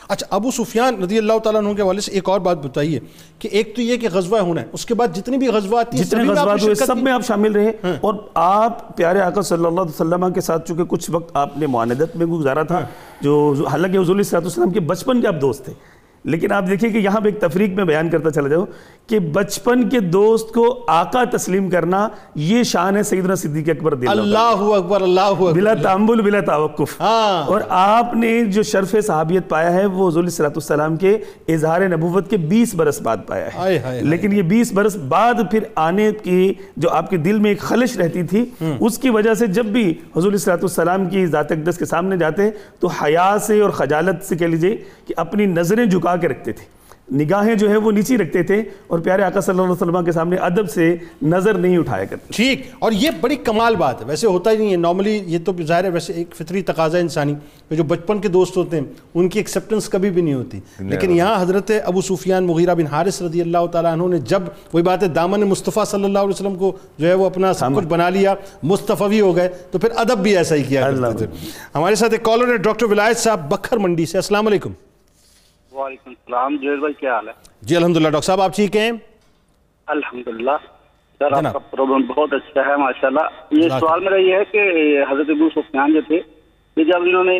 اچھا ابو سفیان رضی اللہ تعالیٰ عنہ کے حوالے سے ایک اور بات بتائیے کہ ایک تو یہ کہ غزوہ ہونا ہے اس کے بعد جتنی بھی غزوات جتنے غزوات ہوئے سب؟ میں آپ شامل رہے۔ اور آپ پیارے آقا صلی اللہ علیہ وسلم کے ساتھ چونکہ کچھ وقت آپ نے معاندت میں گزارا تھا جو حالانکہ حضور علیہ وسلم کے بچپن کے آپ دوست تھے۔ لیکن آپ دیکھیں کہ یہاں پہ ایک تفریق میں بیان کرتا چلا جاؤ کہ بچپن کے دوست کو آقا تسلیم کرنا یہ شان ہے سیدنا صدیق اکبر رضی اللہ اکبر اللہ اکبر۔ بلا تعمل بلا توقف۔ ہاں۔ اور آپ نے جو شرف صحابیت پایا ہے وہ حضور صلی اللہ علیہ وسلم کے اظہار نبوت کے بیس برس بعد پایا ہے۔ لیکن یہ بیس برس بعد پھر آنے کی جو آپ کے دل میں ایک خلش رہتی تھی اس کی وجہ سے جب بھی حضور صلی اللہ علیہ وسلم کی ذات اقدس کے سامنے جاتے تو حیا سے اور خجالت سے کہہ لیجیے کہ اپنی نظریں جھکا کے رکھتے تھے۔ نگاہیں جو ہیں وہ نیچی رکھتے تھے اور پیارے آقا صلی اللہ علیہ وسلم کے سامنے ادب سے نظر نہیں اٹھایا کرتے۔ ٹھیک اور یہ بڑی کمال بات ہے۔ ویسے ہوتا ہی نہیں ہے۔ نارملی یہ تو ظاہر ہے ویسے ایک فطری تقاضا انسانی جو بچپن کے دوست ہوتے ہیں ان کی ایکسیپٹنس کبھی بھی نہیں ہوتی۔ لیکن یہاں حضرت ابو سفیان مغیرہ بن حارث رضی اللہ تعالیٰ عنہ نے جب وہی بات ہے دامن مصطفیٰ صلی اللہ علیہ وسلم کو جو ہے وہ اپنا سب کچھ بنا لیا مصطفی ہو گئے تو پھر ادب بھی ایسا ہی کیا کرتے تھے۔ ہمارے ساتھ ایک کالر ہے ڈاکٹر ولایت صاحب بکھر منڈی سے۔ السلام علیکم۔ وعلیکم السلام جویل بھائی کیا حال ہے؟ جی الحمدللہ ڈاکٹر صاحب آپ ٹھیک ہیں؟ الحمدللہ۔ سر آپ۔ کا پروگرام بہت اچھا ہے ماشاءاللہ۔ یہ سوال میرا یہ ہے کہ حضرت ابو سفیان جو تھے کہ جب انہوں نے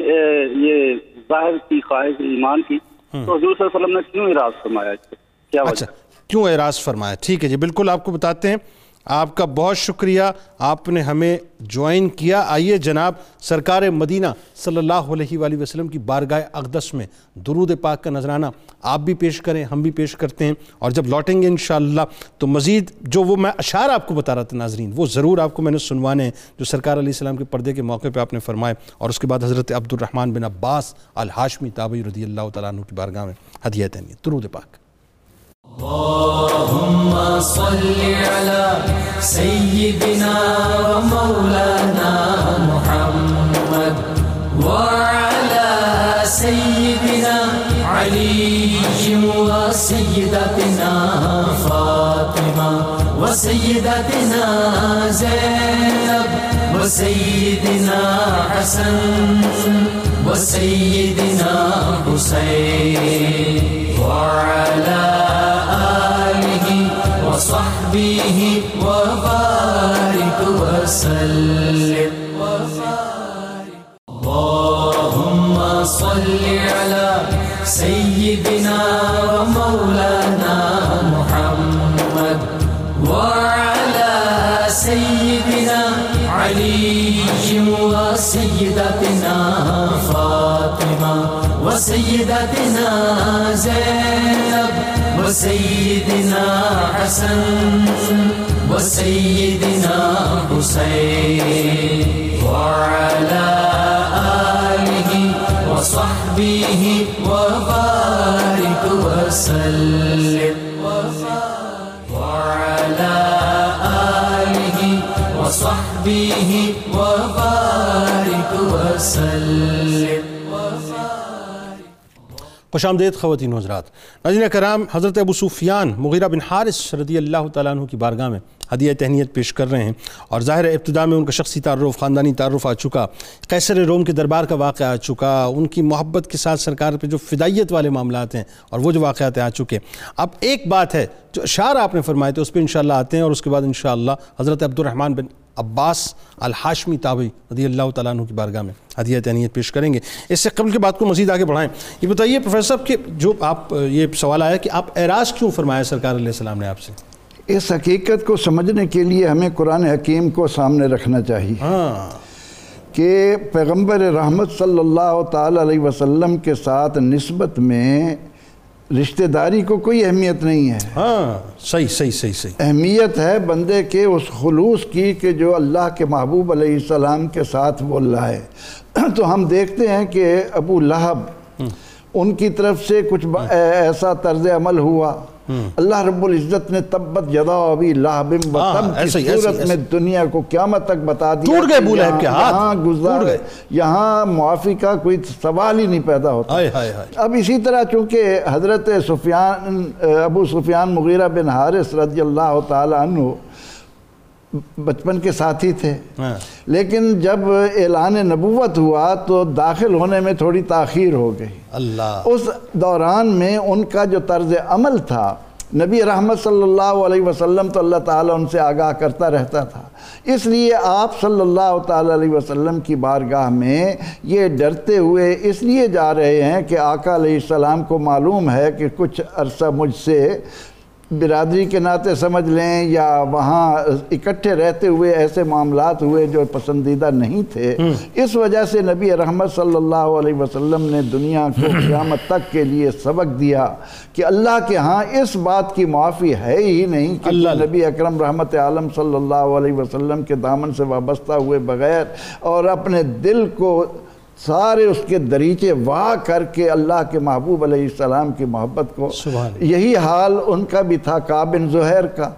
یہ ظاہر کی خواہش ایمان کی تو حضور صلی اللہ علیہ وسلم نے کیوں اراض فرمایا؟ کیا اچھا وجہ کیوں اعراض فرمایا؟ ٹھیک ہے جی بالکل آپ کو بتاتے ہیں۔ آپ کا بہت شکریہ۔ آپ نے ہمیں جوائن کیا۔ آئیے جناب، سرکار مدینہ صلی اللہ علیہ وآلہ وسلم کی بارگاہ اقدس میں درود پاک کا نذرانہ آپ بھی پیش کریں، ہم بھی پیش کرتے ہیں۔ اور جب لوٹیں گے انشاءاللہ، تو مزید جو وہ میں اشعار آپ کو بتا رہا تھا ناظرین، وہ ضرور آپ کو میں نے سنوانے ہیں، جو سرکار علیہ السلام کے پردے کے موقع پہ آپ نے فرمائے۔ اور اس کے بعد حضرت عبد الرحمن بن عباس الحاشمی تابعی رضی اللہ تعالیٰ عنہ کی بارگاہ میں ہدیہ تہنیت درود پاک۔ سيدنا ومولانا محمد وعلى سيدنا علي وسيدتنا فاطمة وسيدتنا زينب وسيدنا حسن وسيدنا حسين وعلى وصحبه وبارك وسلم اللهم صل على سيدنا ومولانا محمد وعلى سيدنا علي وسيدتنا فاطمة وسيدتنا زينب وسيدنا حسن وسيدنا حسين وعلى آله وصحبه وبارك وسلم وعلى آله وصحبه وبارك وسلم خوش آمدید خواتین و حضرات. ناظرین کرام، حضرت ابو سفیان مغیرہ بن حارث رضی اللہ تعالیٰ عنہ کی بارگاہ میں ہدیہ تہنیت پیش کر رہے ہیں اور ظاہر ابتدا میں ان کا شخصی تعارف، خاندانی تعارف آ چکا، قیصر روم کے دربار کا واقعہ آ چکا، ان کی محبت کے ساتھ سرکار پہ جو فدائیت والے معاملات ہیں اور وہ جو واقعات آ چکے۔ اب ایک بات ہے جو اشعار آپ نے فرمائے تھے اس پہ انشاءاللہ آتے ہیں اور اس کے بعد انشاءاللہ حضرت عبد الرحمن بن عباس الحاشمی تابعی رضی اللہ تعالیٰ عنہ کی بارگاہ میں ہدیہ تہنیت پیش کریں گے۔ اس سے قبل کے بات کو مزید آگے بڑھائیں۔ یہ بتائیے پروفیسر صاحب کہ جو آپ یہ سوال آیا کہ آپ اعراض کیوں فرمایا سرکار علیہ السلام نے آپ سے؟ اس حقیقت کو سمجھنے کے لیے ہمیں قرآن حکیم کو سامنے رکھنا چاہیے۔ ہاں۔ کہ پیغمبر رحمت صلی اللہ تعالی علیہ وسلم کے ساتھ نسبت میں رشتہ داری کو کوئی اہمیت نہیں ہے۔ ہاں صحیح صحیح صحیح صحیح۔ اہمیت ہے بندے کے اس خلوص کی کہ جو اللہ کے محبوب علیہ السلام کے ساتھ وہ لائے تو ہم دیکھتے ہیں کہ ابو لہب ان کی طرف سے کچھ ایسا طرز عمل ہوا۔ اللہ رب العزت نے تبت جدا ابھی لہب و ہاں، تب کی صورت میں دنیا کو قیامت تک بتا دیا ٹوٹ گئے کہ ابو لہب کے ہاتھ، گزار گئے۔ یہاں معافی کا کوئی سوال ہی نہیں پیدا ہوتا۔ اب اسی طرح چونکہ حضرت سفیان ابو سفیان مغیرہ بن حارث رضی اللہ تعالی عنہ بچپن کے ساتھی تھے۔ ہاں۔ لیکن جب اعلان نبوت ہوا تو داخل ہونے میں تھوڑی تاخیر ہو گئی۔ اللہ۔ اس دوران میں ان کا جو طرز عمل تھا نبی رحمت صلی اللہ علیہ وسلم تو اللہ تعالیٰ ان سے آگاہ کرتا رہتا تھا۔ اس لیے آپ صلی اللہ تعالیٰ علیہ وسلم کی بارگاہ میں یہ ڈرتے ہوئے اس لیے جا رہے ہیں کہ آقا علیہ السلام کو معلوم ہے کہ کچھ عرصہ مجھ سے برادری کے ناطے سمجھ لیں یا وہاں اکٹھے رہتے ہوئے ایسے معاملات ہوئے جو پسندیدہ نہیں تھے اس وجہ سے نبی رحمت صلی اللہ علیہ وسلم نے دنیا کو قیامت تک کے لیے سبق دیا کہ اللہ کے ہاں اس بات کی معافی ہے ہی نہیں کہ اللہ۔ نبی اکرم رحمت عالم صلی اللہ علیہ وسلم کے دامن سے وابستہ ہوئے بغیر اور اپنے دل کو سارے اس کے دریچے واہ کر کے اللہ کے محبوب علیہ السلام کی محبت کو یہی حال ان کا بھی تھا کابن زہر کا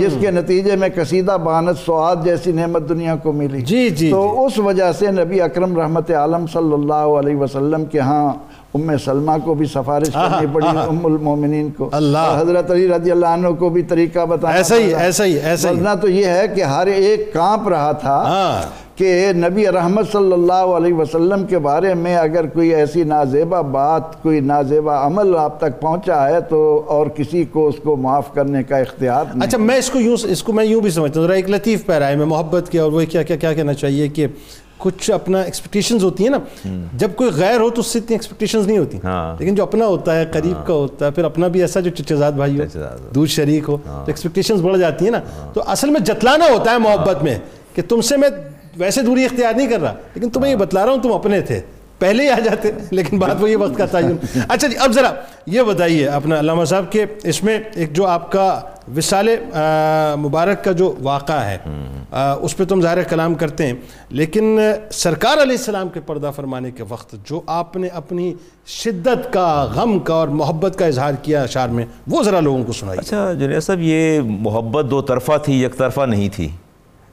جس کے نتیجے میں قصیدہ بانت سعاد جیسی نعمت دنیا کو ملی۔ جی، جی، تو اس وجہ سے نبی اکرم رحمت عالم صلی اللہ علیہ وسلم کے ہاں ام سلمہ کو بھی سفارش کرنی پڑی ام المومنین کو۔ اللہ۔ حضرت علی رضی اللہ عنہ کو بھی طریقہ بتانا ایسا ہی۔ ایسا ہی ایسا ہی۔ ورنہ تو یہ ہے کہ ہر ایک کانپ رہا تھا۔ ہاں۔ کہ نبی رحمت صلی اللہ علیہ وسلم کے بارے میں اگر کوئی ایسی نازیبہ بات کوئی نازیبہ عمل آپ تک پہنچا ہے تو اور کسی کو اس کو معاف کرنے کا اختیار نہیں اچھا میں اس کو یوں اس کو میں یوں بھی سمجھتا ہوں۔ ذرا ایک لطیف پیرا ہے میں محبت کی اور وہ کیا کیا کیا کہنا چاہیے کہ کچھ اپنا ایکسپیکٹیشنز ہوتی ہیں نا۔ جب کوئی غیر ہو تو اس سے اتنی ایکسپیکٹیشنز نہیں ہوتی۔ ہاں۔ لیکن جو اپنا ہوتا ہے قریب کا ہوتا ہے پھر اپنا بھی ایسا جو چچزاد بھائی ہو۔ دور شریک ہو تو ایکسپیکٹیشنز بڑھ جاتی ہیں نا۔ تو اصل میں جتلانا ہوتا ہے محبت میں کہ تم سے میں ویسے دوری اختیار نہیں کر رہا لیکن تمہیں یہ بتلا رہا ہوں تم اپنے تھے۔ پہلے ہی آ جاتے لیکن بات وہ یہ وقت کا تعین۔ اچھا جی اب ذرا یہ بتائیے اپنا علامہ صاحب کہ اس میں ایک جو آپ کا وصال مبارک کا جو واقعہ ہے آ، اس پہ تم ظاہر کلام کرتے ہیں لیکن سرکار علیہ السلام کے پردہ فرمانے کے وقت جو آپ نے اپنی شدت کا غم کا اور محبت کا اظہار کیا اشعار میں وہ ذرا لوگوں کو سنائیے۔ اچھا جنید صاحب یہ محبت دو طرفہ تھی یک طرفہ نہیں تھی۔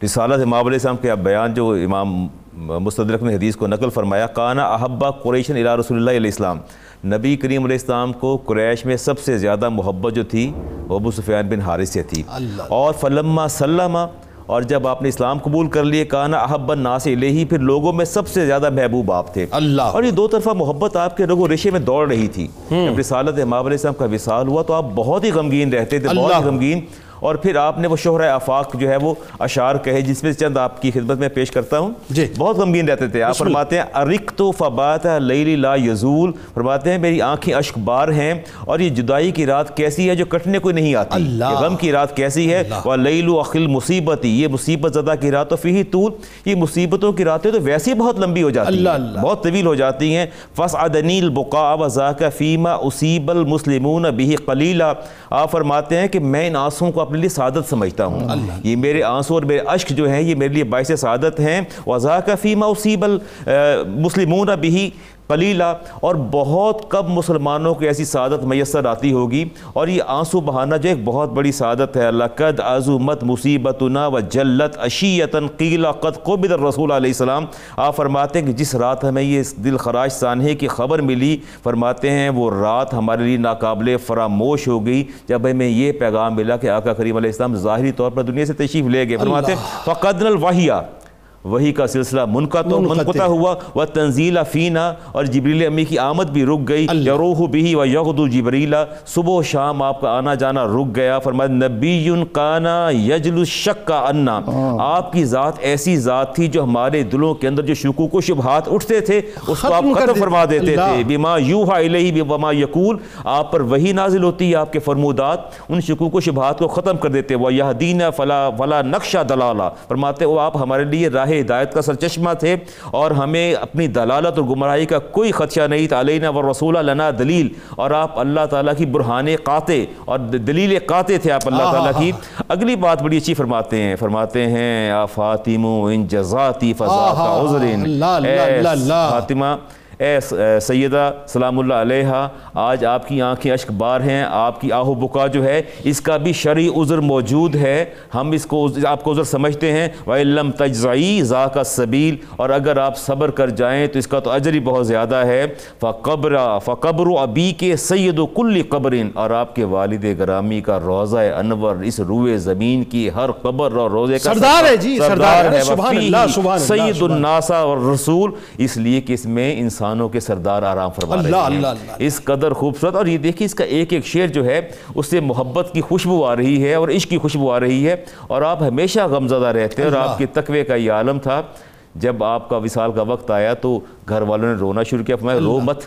رسالت امام علیہ السلام کے بیان جو امام مستدرک نے حدیث کو نقل فرمایا کانا احبا قریشن الی رسول اللہ علیہ السلام۔ نبی کریم علیہ السلام کو قریش میں سب سے زیادہ محبت جو تھی وہ ابو سفیان بن حارث سے تھی۔ اور فلما سلمہ اور جب آپ نے اسلام قبول کر لیے کانا احب الناس الیہی پھر لوگوں میں سب سے زیادہ محبوب آپ تھے۔ اللہ۔ اور یہ دو طرفہ محبت آپ کے رگو رشے میں دوڑ رہی تھی۔ جب رسالت امام علیہ السلام کا وصال ہوا تو آپ بہت ہی غمگین رہتے تھے بہت ہی غمگین۔ اور پھر آپ نے وہ شہر آفاق جو ہے وہ اشعار کہے جس میں چند آپ کی خدمت میں پیش کرتا ہوں۔ جی۔ بہت غمگین رہتے تھے۔ آپ فرماتے ہیں ارک تو فبات لیلی لا یزول فرماتے ہیں میری آنکھیں اشک بار ہیں اور یہ جدائی کی رات کیسی ہے جو کٹنے کوئی نہیں آتی؟ اللہ۔ غم کی رات کیسی ہے؟ وہ لیلو اخل مصیبتی یہ مصیبت زدہ کی رات تو فی طول۔ یہ مصیبتوں کی راتیں تو ویسے ہی بہت لمبی ہو جاتی اللہ ہیں۔ اللہ۔ بہت طویل ہو جاتی ہیں۔ فَسْعَدَنِي الْبُقَاءَ وَذَاكَ فِيمَا أُصِيبَ الْمُسْلِمُونَ بِهِ قَلِيلًا آپ فرماتے ہیں کہ میں ان آنسوں کو اپنے لیے سعادت سمجھتا ہوں۔ یہ میرے آنسوں اور میرے اشک جو ہیں یہ میرے لیے باعث سعادت ہیں۔ وَذَاكَ فِيمَا أُصِيبَ الْمُسْلِمُونَ بِهِ قلیلہ اور بہت کم مسلمانوں کو ایسی سعادت میسر آتی ہوگی اور یہ آنسو بہانا جو ایک بہت بڑی سعادت ہے۔ لقد عظمت مصیبتنا و جلت اشیتن قیلا قد قبض الرسول علیہ السلام۔ آپ فرماتے ہیں کہ جس رات ہمیں یہ دل خراش سانحے کی خبر ملی فرماتے ہیں وہ رات ہمارے لیے ناقابل فراموش ہو گئی۔ جب ہمیں یہ پیغام ملا کہ آقا کریم علیہ السلام ظاہری طور پر دنیا سے تشریف لے گئے فرماتے ہیں فقدن الوحیہ وہی کا سلسلہ منقطع منقطع. ہوا۔ و تنزیل فینا اور جبریل امی کی آمد بھی رک گئی۔ یروح بھی و یغدو جبریلا صبح و شام آپ کا آنا جانا رک گیا۔ فرمایا نبی کانا یجل الشک کا انا آپ کی ذات ایسی ذات تھی جو ہمارے دلوں کے اندر جو شکوک و شبہات اٹھتے تھے اس کو آپ ختم فرما دیتے۔ تھے۔ بما یوحا الیہ بما یقول۔ آپ پر وہی نازل ہوتی ہے آپ کے فرمودات ان شکوک و شبہات کو ختم کر دیتے۔ وہ یہدین فلا فلا نقشہ دلالا۔ فرماتے وہ آپ ہمارے لیے راہ ہدایت کا سرچشمہ تھے اور ہمیں اپنی دلالت اور گمراہی کا کوئی خدشہ نہیں تھا۔ علینا و رسول لنا دلیل۔ اور آپ اللہ تعالیٰ کی برہان قاطع اور دلیل قاطع تھے آپ اللہ تعالیٰ کی۔ اگلی بات بڑی اچھی فرماتے ہیں۔ فرماتے ہیں آ فاطمو ان جزاتی فضا۔ فاطمہ اے سیدہ سلام اللہ علیہ آج آپ کی آنکھیں اشک بار ہیں آپ کی آہو بکا جو ہے اس کا بھی شرعی عذر موجود ہے۔ ہم اس کو آپ کو عذر سمجھتے ہیں۔ وَإِلَّمْ تَجْزَعِي ذَاكَ السَّبِيل اور اگر آپ صبر کر جائیں تو اس کا تو اجر ہی بہت زیادہ ہے۔ فقبر فقبر ابی کے سید و کل قبرن اور آپ کے والد گرامی کا روضہ انور اس روئے زمین کی ہر قبر اور روزے کا سردار ہے جی، سردار ہے۔ سبحان اللہ، سبحان اللہ، سید الناسا اور رسول اس لیے کہ اس میں انسانوں کے سردار آرام فرما رہے اللہ، ہیں۔ اللہ، اللہ۔ اس قدر خوبصورت اور یہ دیکھیں اس کا ایک ایک شعر جو ہے اس سے محبت کی خوشبو آ رہی ہے اور عشق کی خوشبو آ رہی ہے۔ اور آپ ہمیشہ غمزدہ رہتے ہیں اور آپ کے تقوی کا یہ عالم تھا۔ جب آپ کا وصال کا وقت آیا تو گھر والوں نے رونا شروع کیا۔ فرمایا رو مت۔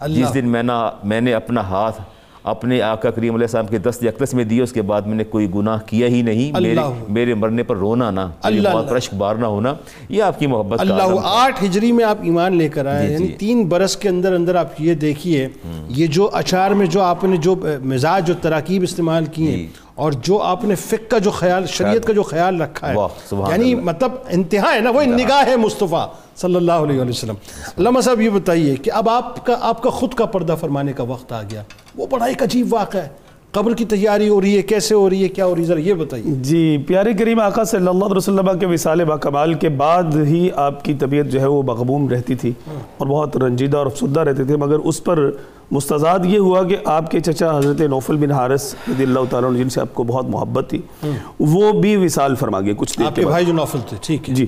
اللہ۔ جس دن میں میں نے اپنا ہاتھ اپنے آقا کریم علیہ السلام کے دست اقدس میں دیے اس کے بعد میں نے کوئی گناہ کیا ہی نہیں میرے۔ میرے مرنے پر رونا نہ اللہ، موت پر اشک بار نہ ہونا یہ آپ کی محبت کا اللہ۔ آٹھ ہجری میں آپ ایمان لے کر آئے جی، یعنی جی۔ تین برس کے اندر اندر آپ یہ دیکھیے یہ جو اچار میں جو آپ نے جو مزاج جو تراکیب استعمال ہیں جی۔ اور جو آپ نے فقہ کا جو خیال شریعت کا جو خیال رکھا واہ، ہے سبحان یعنی۔ مطلب انتہا ہے نا وہ نگاہ ہے مصطفیٰ صلی اللہ علیہ وسلم۔ علامہ صاحب یہ بتائیے کہ اب آپ کا آپ کا خود کا پردہ فرمانے کا وقت آ گیا۔ وہ بڑا ایک عجیب واقعہ ہے۔ قبر کی تیاری ہو رہی ہے کیسے ہو رہی ہے کیا ہو رہی ہے؟ ذرا یہ بتائیے۔ جی پیارے کریم آقا صلی اللہ علیہ وسلم کے وصال با کمال کے بعد ہی آپ کی طبیعت جو ہے وہ مغموم رہتی تھی اور بہت رنجیدہ اور افسردہ رہتے تھے مگر اس پر مستضاد یہ ہوا کہ آپ کے چچا حضرت نوفل بن حارث رضی اللہ تعالیٰ عنہ جن سے آپ کو بہت محبت تھی وہ بھی وصال فرما گئے کچھ آپ کے بھائی جو نوفل تھے ٹھیک ہے۔ جی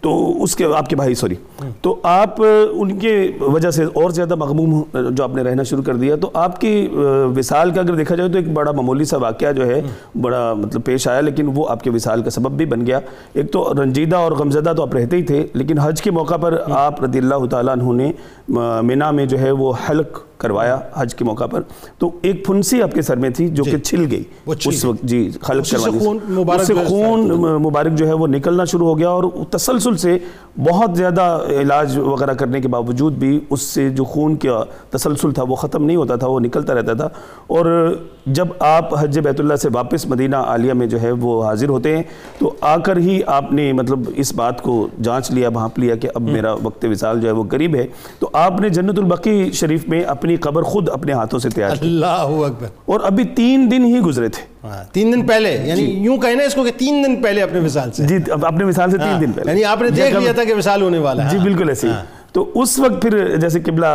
تو اس کے آپ کے بھائی سوری۔ تو آپ ان کے وجہ سے اور زیادہ مغموم جو آپ نے رہنا شروع کر دیا تو آپ کی وصال کا اگر دیکھا جائے تو ایک بڑا معمولی سا واقعہ جو ہے بڑا مطلب پیش آیا لیکن وہ آپ کے وصال کا سبب بھی بن گیا۔ ایک تو رنجیدہ اور غمزدہ تو آپ رہتے ہی تھے لیکن حج کے موقع پر آپ رضی اللہ تعالیٰ عنہ نے مینا میں جو ہے وہ حلق کروایا حج کے موقع پر۔ تو ایک پھنسی آپ کے سر میں تھی جو کہ چھل گئی۔ اس وقت جی خلق کروانے خون مبارک اس سے خون مبارک جو ہے وہ نکلنا شروع ہو گیا اور تسلسل سے بہت زیادہ علاج وغیرہ کرنے کے باوجود بھی اس سے جو خون کا تسلسل تھا وہ ختم نہیں ہوتا تھا وہ نکلتا رہتا تھا۔ اور جب آپ حج بیت اللہ سے واپس مدینہ عالیہ میں جو ہے وہ حاضر ہوتے ہیں تو آ کر ہی آپ نے مطلب اس بات کو جانچ لیا بھانپ لیا کہ اب میرا وقت وصال جو ہے وہ قریب ہے۔ تو آپ نے جنت البقی شریف میں اپنی قبر خود اپنے ہاتھوں سے تیار کی۔ اللہ اکبر۔ اور ابھی تین دن ہی گزرے تھے۔ ہاں، تین دن پہلے یعنی یوں کہیں نا اس کو کہ تین دن پہلے اپنے مثال سے۔ جی اپنے مثال سے تین دن پہلے۔ یعنی آپ نے دیکھ لیا تھا کہ مثال ہونے والا ہے۔ جی ہاں۔ بالکل ایسے ہی۔ تو اس وقت پھر جیسے قبلہ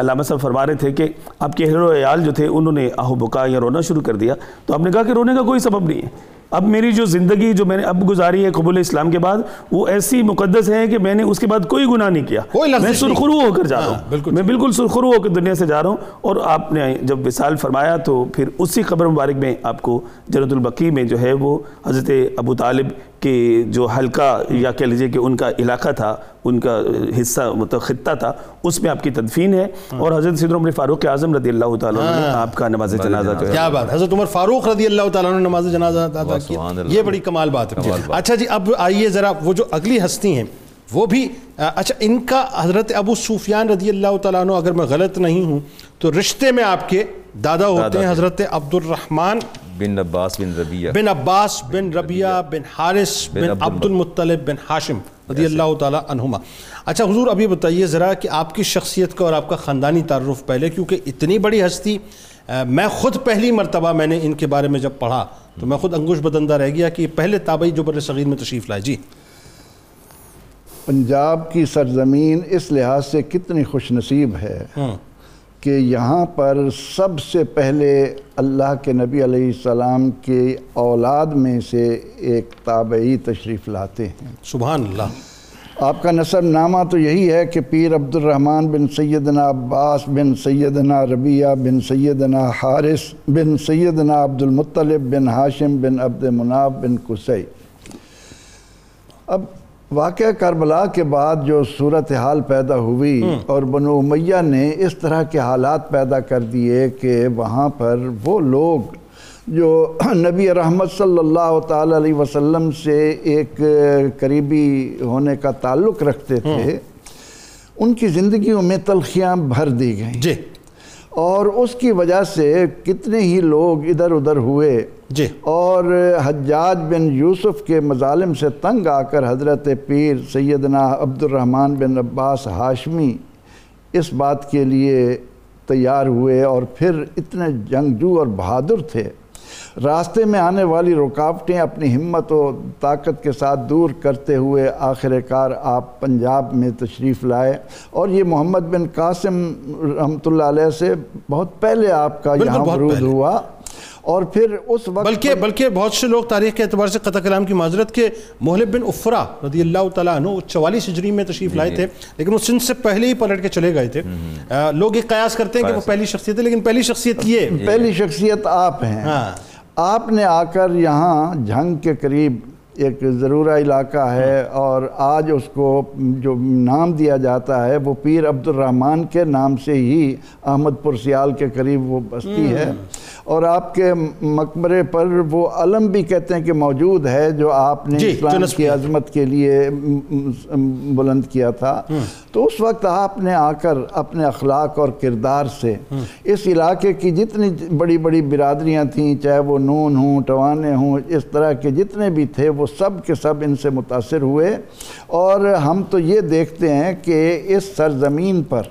علامہ صاحب فرما رہے تھے کہ آپ کے اہل و عیال جو تھے انہوں نے آہو بکا یا رونا شروع کر دیا تو آپ نے کہا کہ رونے کا کوئی سبب نہیں ہے۔ اب میری جو زندگی جو میں نے اب گزاری ہے قبول اسلام کے بعد وہ ایسی مقدس ہے کہ میں نے اس کے بعد کوئی گناہ نہیں کیا۔ میں۔ سرخرو ہو کر جا رہا ہاں، ہوں بالکل۔ میں بالکل سرخرو ہو کر دنیا سے جا رہا ہوں اور آپ نے جب وصال فرمایا تو پھر اسی قبر مبارک میں آپ کو جنت البقی میں جو ہے وہ حضرت ابو طالب کے جو حلقہ یا کہہ لیجیے کہ ان کا علاقہ تھا ان کا حصہ مطلب خطہ تھا اس میں آپ کی تدفین ہے۔ اور حضرت سیدنا عمر فاروق اعظم رضی اللہ تعالیٰ عنہ نے آپ کا نماز جنازہ کیا بات۔ حضرت عمر فاروق رضی اللہ تعالیٰ عنہ نے نماز جنازہ ادا کیا۔ یہ بڑی کمال بات ہے۔ اچھا جی اب آئیے ذرا وہ جو اگلی ہستی ہیں وہ بھی اچھا ان کا حضرت ابو سفیان رضی اللہ تعالیٰ عنہ اگر میں غلط نہیں ہوں تو رشتے میں آپ کے دادا ہوتے ہیں۔ حضرت عبد الرحمن بن عباس بن ربیہ بن عباس بن ربیہ بن حارث بن عبد المطلب بن ہاشم رضی اللہ تعالیٰ عنہما. اچھا حضور ابھی بتائیے ذرا کہ آپ کی شخصیت کا اور آپ کا خاندانی تعارف پہلے کیونکہ اتنی بڑی ہستی میں خود پہلی مرتبہ میں نے ان کے بارے میں جب پڑھا تو میں خود انگوش بدندہ رہ گیا کہ یہ پہلے تابعی جو بر صغیر میں تشریف لائے۔ جی۔ پنجاب کی سرزمین اس لحاظ سے کتنی خوش نصیب ہے۔ کہ یہاں پر سب سے پہلے اللہ کے نبی علیہ السلام کے اولاد میں سے ایک تابعی تشریف لاتے ہیں۔ سبحان اللہ۔ آپ کا نصب نامہ تو یہی ہے کہ پیر عبد الرحمن بن سیدنا عباس بن سیدنا ربیہ بن سیدنا حارث بن سیدنا عبد المطلب بن ہاشم بن عبد مناب بن قسی۔ اب واقعہ کربلا کے بعد جو صورتحال پیدا ہوئی اور بنو امیہ نے اس طرح کے حالات پیدا کر دیے کہ وہاں پر وہ لوگ جو نبی رحمت صلی اللہ تعالی علیہ وسلم سے ایک قریبی ہونے کا تعلق رکھتے تھے ان کی زندگیوں میں تلخیاں بھر دی گئیں۔ جی۔ اور اس کی وجہ سے کتنے ہی لوگ ادھر ادھر ہوئے۔ جی۔ اور حجاج بن یوسف کے مظالم سے تنگ آ کر حضرت پیر سیدنا عبد الرحمن بن عباس ہاشمی اس بات کے لیے تیار ہوئے اور پھر اتنے جنگجو اور بہادر تھے۔ راستے میں آنے والی رکاوٹیں اپنی ہمت و طاقت کے ساتھ دور کرتے ہوئے آخر کار آپ پنجاب میں تشریف لائے۔ اور یہ محمد بن قاسم رحمۃ اللہ علیہ سے بہت پہلے آپ کا یہاں ورود۔ ہوا۔ اور پھر اس وقت بلکہ بلکہ بہت سے لوگ تاریخ کے اعتبار سے قطع کلام کی معذرت کے محلب بن افرا رضی اللہ تعالیٰ عنہ چوالیس ہجری میں تشریف لائے تھے لیکن وہ سندھ سے پہلے ہی پلٹ کے چلے گئے تھے۔ لوگ یہ قیاس کرتے ہیں کہ وہ پہلی شخصیت ہے لیکن پہلی شخصیت یہ پہلی شخصیت آپ ہیں۔ ہاں۔ آپ نے آ کر یہاں جھنگ کے قریب ایک ضرورہ علاقہ ہے اور آج اس کو جو نام دیا جاتا ہے وہ پیر عبد الرحمن کے نام سے ہی احمد پور سیال کے قریب وہ بستی ہے۔ اور آپ کے مقبرے پر وہ علم بھی کہتے ہیں کہ موجود ہے جو آپ نے جی، اسلام کی عظمت کے لیے بلند کیا تھا۔ تو اس وقت آپ نے آ کر اپنے اخلاق اور کردار سے اس علاقے کی جتنی بڑی بڑی برادریاں تھیں چاہے وہ نون ہوں ٹوانے ہوں اس طرح کے جتنے بھی تھے وہ سب کے سب ان سے متاثر ہوئے۔ اور ہم تو یہ دیکھتے ہیں کہ اس سرزمین پر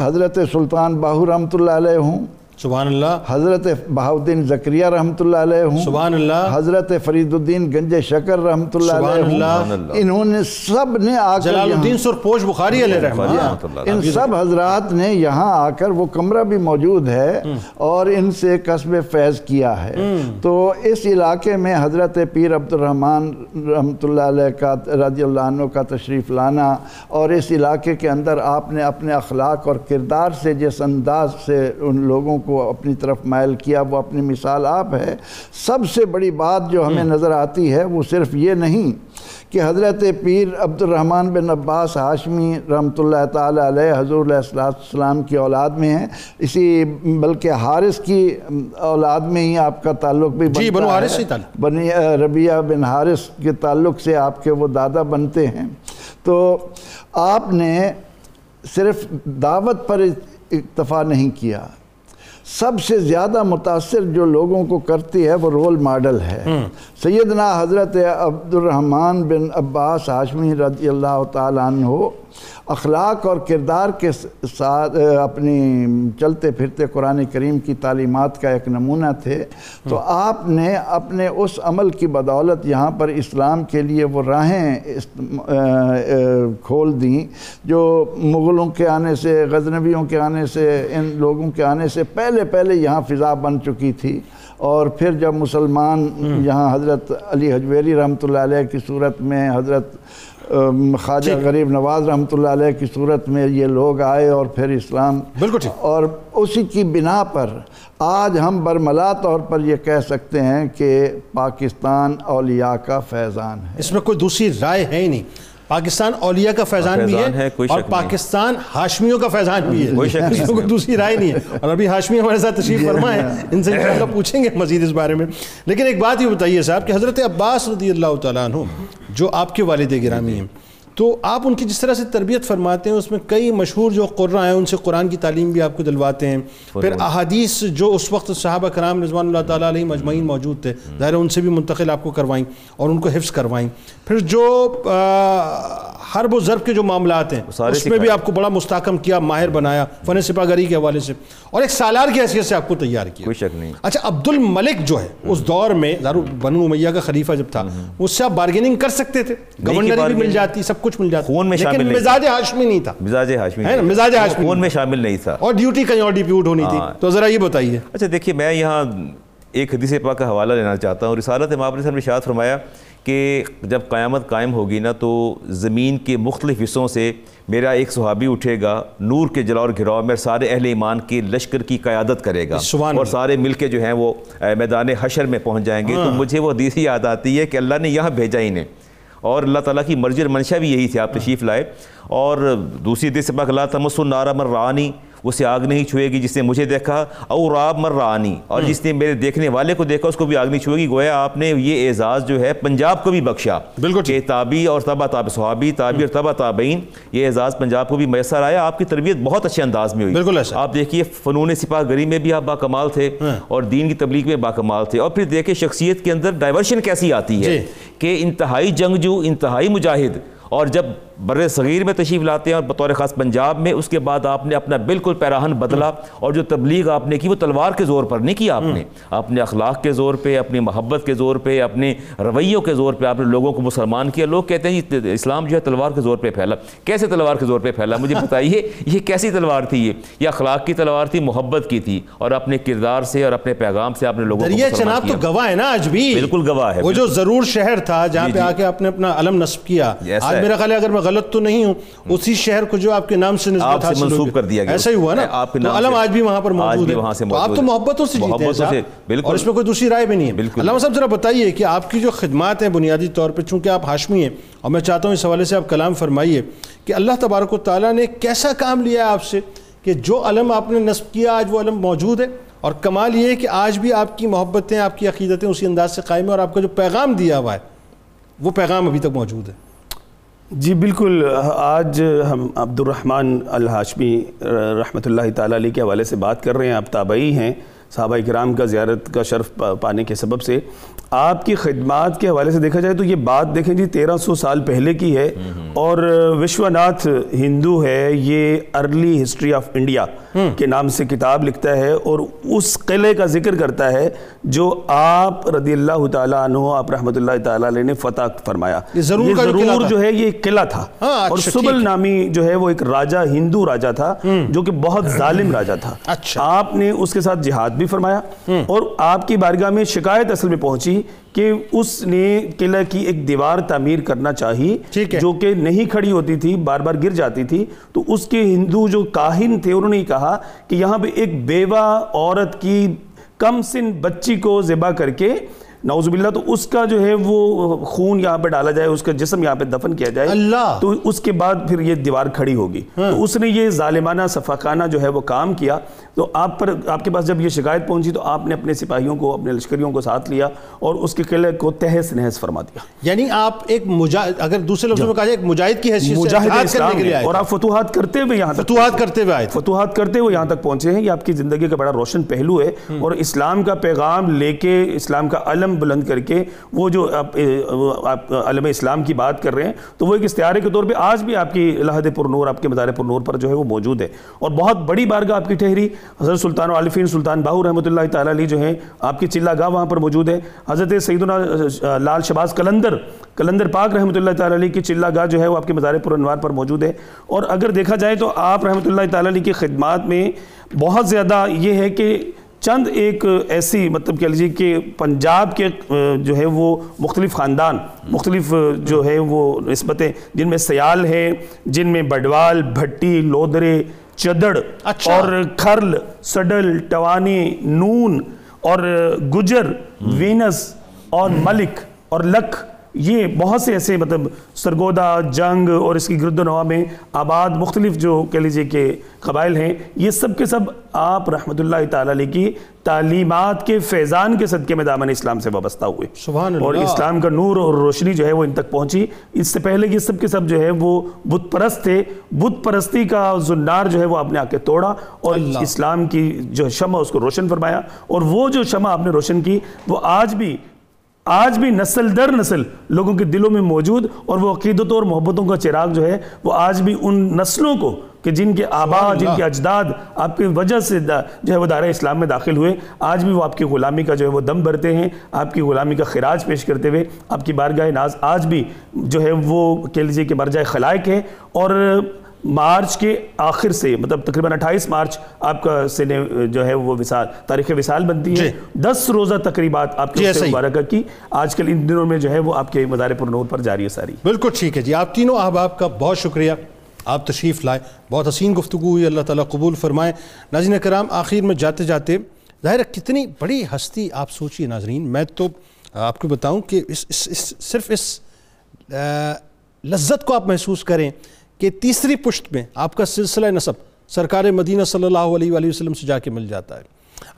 حضرت سلطان باہو رحمۃ اللہ علیہ ہوں سبحان اللہ حضرت بہاؤدین زکریہ رحمۃ اللہ علیہ ہوں سبحان اللہ حضرت فرید الدین گنج شکر رحمۃ اللہ سبحان علیہ اللہ۔ ہوں۔ انہوں نے سب نے آ کر جلال الدین سرپوش بخاری علیہ رحمہ رحمۃ اللہ ان سب حضرات نے یہاں آ کر وہ کمرہ بھی موجود ہے اور ان سے قصب فیض کیا ہے تو اس علاقے میں حضرت پیر عبد الرحمن رحمۃ اللہ علیہ کا رضی اللہ عنہ کا تشریف لانا اور اس علاقے کے اندر آپ نے اپنے اخلاق اور کردار سے جس انداز سے ان لوگوں کو اپنی طرف مائل کیا وہ اپنی مثال آپ ہے سب سے بڑی بات جو ہمیں نظر آتی ہے وہ صرف یہ نہیں کہ حضرت پیر عبد الرحمن بن عباس ہاشمی رحمۃ اللہ تعالی علیہ حضور علیہ السلام کی اولاد میں ہیں۔ اسی بلکہ حارث کی اولاد میں ہی آپ کا تعلق بھی جی، بنو حارث۔ سے ہی تعلق۔ بنی ربیہ بن حارث کے تعلق سے آپ کے وہ دادا بنتے ہیں۔ تو آپ نے صرف دعوت پر اکتفا نہیں کیا۔ سب سے زیادہ متاثر جو لوگوں کو کرتی ہے وہ رول ماڈل ہے۔ سیدنا حضرت عبد الرحمن بن عباس ہاشمی رضی اللہ تعالیٰ عنہ اخلاق اور کردار کے ساتھ اپنی چلتے پھرتے قرآن کریم کی تعلیمات کا ایک نمونہ تھے۔ تو آپ نے اپنے اس عمل کی بدولت یہاں پر اسلام کے لیے وہ راہیں کھول دیں جو مغلوں کے آنے سے غزنویوں کے آنے سے ان لوگوں کے آنے سے پہلے پہلے یہاں فضا بن چکی تھی۔ اور پھر جب مسلمان یہاں حضرت علی حجویری رحمۃ اللہ علیہ کی صورت میں حضرت خواجہ غریب نواز رحمۃ اللہ علیہ کی صورت میں یہ لوگ آئے اور پھر اسلام بالکل اور اسی کی بنا پر آج ہم برملا طور پر یہ کہہ سکتے ہیں کہ پاکستان اولیاء کا فیضان ہے۔ اس میں کوئی دوسری رائے ہے ہی نہیں۔ پاکستان اولیاء کا فیضان بھی ہے اور۔ پاکستان ہاشمیوں کا فیضان بھی ہے۔ اس دوسری رائے نہیں ہے۔ اور ابھی ہاشمی ہمارے ساتھ تشریف فرما ہے۔ ان سے انشاءاللہ پوچھیں گے مزید اس بارے میں۔ لیکن ایک بات یہ بتائیے صاحب کہ حضرت عباس رضی اللہ تعالیٰ عنہ جو آپ کے والد گرامی ہیں تو آپ ان کی جس طرح سے تربیت فرماتے ہیں اس میں کئی مشہور جو قرآن ہیں ان سے قرآن کی تعلیم بھی آپ کو دلواتے ہیں۔ پھر احادیث جو اس وقت صحابہ کرام رضوان اللہ تعالیٰ علیہ مجمعین موجود تھے ظاہر ان سے بھی منتقل آپ کو کروائیں اور ان کو حفظ کروائیں۔ پھر جو حرب و ضرب کے جو معاملات ہیں اس میں بھی آپ کو بڑا مستحکم کیا ماہر بنایا فن سپاہ گری کے حوالے سے۔ اور ایک سالار کی حیثیت سے آپ کو تیار کیا۔ کوئی شک نہیں۔ اچھا عبد الملک جو ہے اس دور میں بنو امیہ کا خلیفہ جب تھا اس سے آپ بارگیننگ کر سکتے تھے۔ گورنری بھی مل جاتی سب کچھ مل جاتا۔ خون میں شامل لیکن نہیں۔ مزاج ہاشمی نہیں تھا۔ مزاج ہاشمی ہے نا، مزاج ہاشمی خون میں شامل نہیں تھا۔ اور ڈیوٹی کہیں اور ڈیپیوٹ ہونی تھی۔ ہاں۔ تو ذرا یہ بتائیے۔ اچھا دیکھیے میں یہاں ایک حدیث پاک کا حوالہ لینا چاہتا ہوں۔ رسالت امام نے ارشاد فرمایا کہ جب قیامت قائم ہوگی نا تو زمین کے مختلف حصوں سے میرا ایک صحابی اٹھے گا نور کے جلا اور گھراؤ میں سارے اہل ایمان کے لشکر کی قیادت کرے گا۔ اور۔ سارے مل کے جو ہیں وہ میدان حشر میں پہنچ جائیں گے۔ تو مجھے وہ حدیث یاد آتی ہے کہ اللہ نے یہاں بھیجا انہیں اور اللہ تعالیٰ کی مرضی اور منشا بھی یہی تھی، آپ تشریف لائے۔ اور دوسری حدیث پاک اللہ تمس النار من رانی اسے آگ نہیں چھوئے گی جس نے مجھے دیکھا اور راب مر رانی اور جس نے میرے دیکھنے والے کو دیکھا اس کو بھی آگ نہیں چھوئے گی۔ گویا آپ نے یہ اعزاز جو ہے پنجاب کو بھی بخشا۔ بالکل کہ تابی اور تبا تاب صحابی تابی اور تبا تابعین یہ اعزاز پنجاب کو بھی میسر آیا۔ آپ کی تربیت بہت اچھے انداز میں ہوئی۔ بالکل۔ آپ دیکھیے فنون سپاہ گری میں بھی آپ باکمال تھے اور دین کی تبلیغ میں باکمال تھے۔ اور پھر دیکھیں شخصیت کے اندر ڈائیورشن کیسی آتی ہے جی۔ کہ انتہائی جنگجو انتہائی مجاہد۔ اور جب بر صغیر میں تشریف لاتے ہیں اور بطور خاص پنجاب میں اس کے بعد آپ نے اپنا بالکل پیراہن بدلا اور جو تبلیغ آپ نے کی وہ تلوار کے زور پر نہیں کیا آپ نے۔ اپنے اخلاق کے زور پہ اپنی محبت کے زور پہ اپنے رویوں کے زور پہ آپ نے لوگوں کو مسلمان کیا۔ لوگ کہتے ہیں اسلام جو ہے تلوار کے زور پہ پھیلا۔ کیسے تلوار کے زور پہ پھیلا؟ مجھے بتائیے یہ کیسی تلوار تھی یہ؟ یہ اخلاق کی تلوار تھی محبت کی تھی اور اپنے کردار سے اور اپنے پیغام سے آپ نے لوگوں کو چناب تو گواہ ہے نا آج بھی۔ بالکل گواہ ہے وہ جو ضرور شہر تھا جہاں جی، پہ جی۔ آ کے آپ نے اپنا علم نصب کیا۔ آج۔ میرا خیال ہے اگر میں غلط تو نہیں ہوں اسی شہر کو جو آپ کے نام سے نسبت حاصل منسوب ہوگی کر دیا گیا۔ ایسا ہی ہوا نا؟ تو نام علم آج بھی وہاں پر موجود ہے تو آپ تو۔ محبتوں سے جیتے ہیں صاحب بالکل۔ اور اس میں کوئی دوسری رائے بھی نہیں ہے۔ بالکل۔ علامہ صاحب ذرا بتائیے کہ آپ کی جو خدمات ہیں بنیادی طور پہ چونکہ آپ ہاشمی ہیں اور میں چاہتا ہوں اس حوالے سے آپ کلام فرمائیے کہ اللہ تبارک و تعالیٰ نے کیسا کام لیا ہے آپ سے کہ جو علم آپ نے نصب کیا آج وہ علم موجود ہے۔ اور کمال یہ ہے کہ آج بھی آپ کی محبتیں آپ کی عقیدتیں اسی انداز سے قائم ہیں اور آپ کا جو پیغام دیا ہوا ہے وہ پیغام ابھی تک موجود ہے۔ جی بالکل، آج ہم عبد الرحمن الحاشمی رحمۃ اللہ تعالیٰ علیہ کے حوالے سے بات کر رہے ہیں، آپ تابعی ہیں۔ صحابہ کرام کا زیارت کا شرف پا- پانے کے سبب سے۔ آپ کی خدمات کے حوالے سے دیکھا جائے تو یہ بات دیکھیں جی تیرہ سو سال پہلے کی ہے۔ اور وشوناتھ ہندو ہے یہ ارلی ہسٹری آف انڈیا کے نام سے کتاب لکھتا ہے اور اس قلعے کا ذکر کرتا ہے جو آپ رضی اللہ تعالیٰ عنہ آپ رحمۃ اللہ تعالیٰ علیہ نے فتح فرمایا۔ یہ ضرور قلعہ ضرور۔ جو ہے یہ ایک قلعہ تھا۔ ہاں، اور اچھا، سبل ٹھیک۔ ہے۔ نامی جو ہے وہ ایک راجہ ہندو راجہ تھا جو کہ بہت ظالم راجہ تھا۔ اچھا۔ آپ نے اس کے ساتھ جہاد بھی فرمایا اور آپ کی بارگاہ میں شکایت اصل میں پہنچی کہ اس نے قلعہ کی ایک دیوار تعمیر کرنا چاہی۔ جو کہ نہیں کھڑی ہوتی تھی بار بار گر جاتی تھی تو اس کے ہندو جو کاہن تھے انہوں نے کہا کہ یہاں پہ ایک بیوہ عورت کی کم سن بچی کو ذبح کر کے نعوذ باللہ تو اس کا جو ہے وہ خون یہاں پہ ڈالا جائے اس کا جسم یہاں پہ دفن کیا جائے اللہ! تو اس کے بعد پھر یہ دیوار کھڑی ہوگی۔ تو اس نے یہ ظالمانہ صفاقانہ جو ہے وہ کام کیا۔ تو آپ پر آپ کے پاس جب یہ شکایت پہنچی تو آپ نے اپنے سپاہیوں کو اپنے لشکریوں کو ساتھ لیا اور اس کے قلعے کو تہس نہس فرما دیا۔ یعنی آپ ایک مجاہد اگر دوسرے لفظوں میں کہا جائے ایک مجاہد کی حیثیت سے مجاہد جہاد کرنے اسلام کے لیے اور۔ آپ فتوحات کرتے ہوئے یہاں تک فتوحات کرتے ہوئے آئے فتوحات کرتے ہوئے یہاں تک پہنچے ہیں۔ یہ آپ کی زندگی کا بڑا روشن پہلو ہے۔ اور اسلام کا پیغام لے کے اسلام کا علم بلند کر کے وہ جو آپ آپ، علم اسلام کی بات کر رہے ہیں، تو وہ ایک استعارے کے طور پہ آج بھی آپ کی لحد پر نور، آپ کے مدار پر نور پر جو ہے وہ موجود ہے۔ اور بہت بڑی بارگاہ آپ کی ٹھہری، حضرت سلطان عالفین سلطان باہو رحمۃ اللہ تعالیٰ علی جو ہیں، آپ کی چلہ گاہ وہاں پر موجود ہے۔ حضرت سیدنا لال شباز کلندر کلندر پاک رحمۃ اللہ تعالیٰ علی کی چلہ گاہ جو ہے وہ آپ کے مزار پر انوار پر موجود ہے۔ اور اگر دیکھا جائے تو آپ رحمۃ اللہ تعالیٰ علی کی خدمات میں بہت زیادہ یہ ہے کہ چند ایک ایسی مطلب کہہ لیجیے کہ پنجاب کے جو ہے وہ مختلف خاندان مختلف جو ہے وہ نسبتیں جن میں سیال ہے جن میں بڈوال بھٹی لودرے چدڑ اچھا۔ اور کھرل سڈل ٹوانی نون اور گجر وینس اور ملک اور لکھ یہ بہت سے ایسے مطلب سرگودا جنگ اور اس کی گرد و نواح میں آباد مختلف جو کہہ لیجیے کہ قبائل ہیں یہ سب کے سب آپ رحمۃ اللہ تعالی علیہ کی تعلیمات کے فیضان کے صدقے میں دامن اسلام سے وابستہ ہوئے سبحان اور اللہ۔ اسلام کا نور اور روشنی جو ہے وہ ان تک پہنچی اس سے پہلے یہ سب کے سب جو ہے وہ بت پرست تھے بت پرستی کا زنار جو ہے وہ آپ نے آ کے توڑا اور اللہ۔ اسلام کی جو شمع اس کو روشن فرمایا اور وہ جو شمع آپ نے روشن کی وہ آج بھی آج بھی نسل در نسل لوگوں کے دلوں میں موجود اور وہ عقیدتوں اور محبتوں کا چراغ جو ہے وہ آج بھی ان نسلوں کو کہ جن کے آبا جن۔ کے اجداد آپ کی وجہ سے جو ہے وہ دائرہ اسلام میں داخل ہوئے آج بھی وہ آپ کی غلامی کا جو ہے وہ دم بھرتے ہیں آپ کی غلامی کا خراج پیش کرتے ہوئے آپ کی بارگاہ ناز آج بھی جو ہے وہ کہہ لیجیے کہ مرجع خلائق ہے اور مارچ کے آخر سے مطلب تقریباً اٹھائیس مارچ آپ کا سنے جو ہے وہ وصال تاریخ وصال بنتی ہے۔ جی۔ دس روزہ تقریبات آپ جی، کے ہی۔ مبارکہ کی۔ آج کل ان دنوں میں جو ہے وہ آپ کے مزار پر نور پر جاری ہے ساری۔ بالکل ٹھیک ہے جی۔ آپ تینوں احباب کا بہت شکریہ۔ آپ تشریف لائے بہت حسین گفتگو ہوئی اللہ تعالیٰ قبول فرمائے۔ ناظرین کرام آخر میں جاتے جاتے ظاہر ہے کتنی بڑی ہستی آپ سوچیے ناظرین۔ میں تو آپ کو بتاؤں کہ اس اس اس صرف اس لذت کو آپ محسوس کریں۔ کہ تیسری پشت میں آپ کا سلسلہ نصب سرکار مدینہ صلی اللہ علیہ وآلہ وسلم سے جا کے مل جاتا ہے۔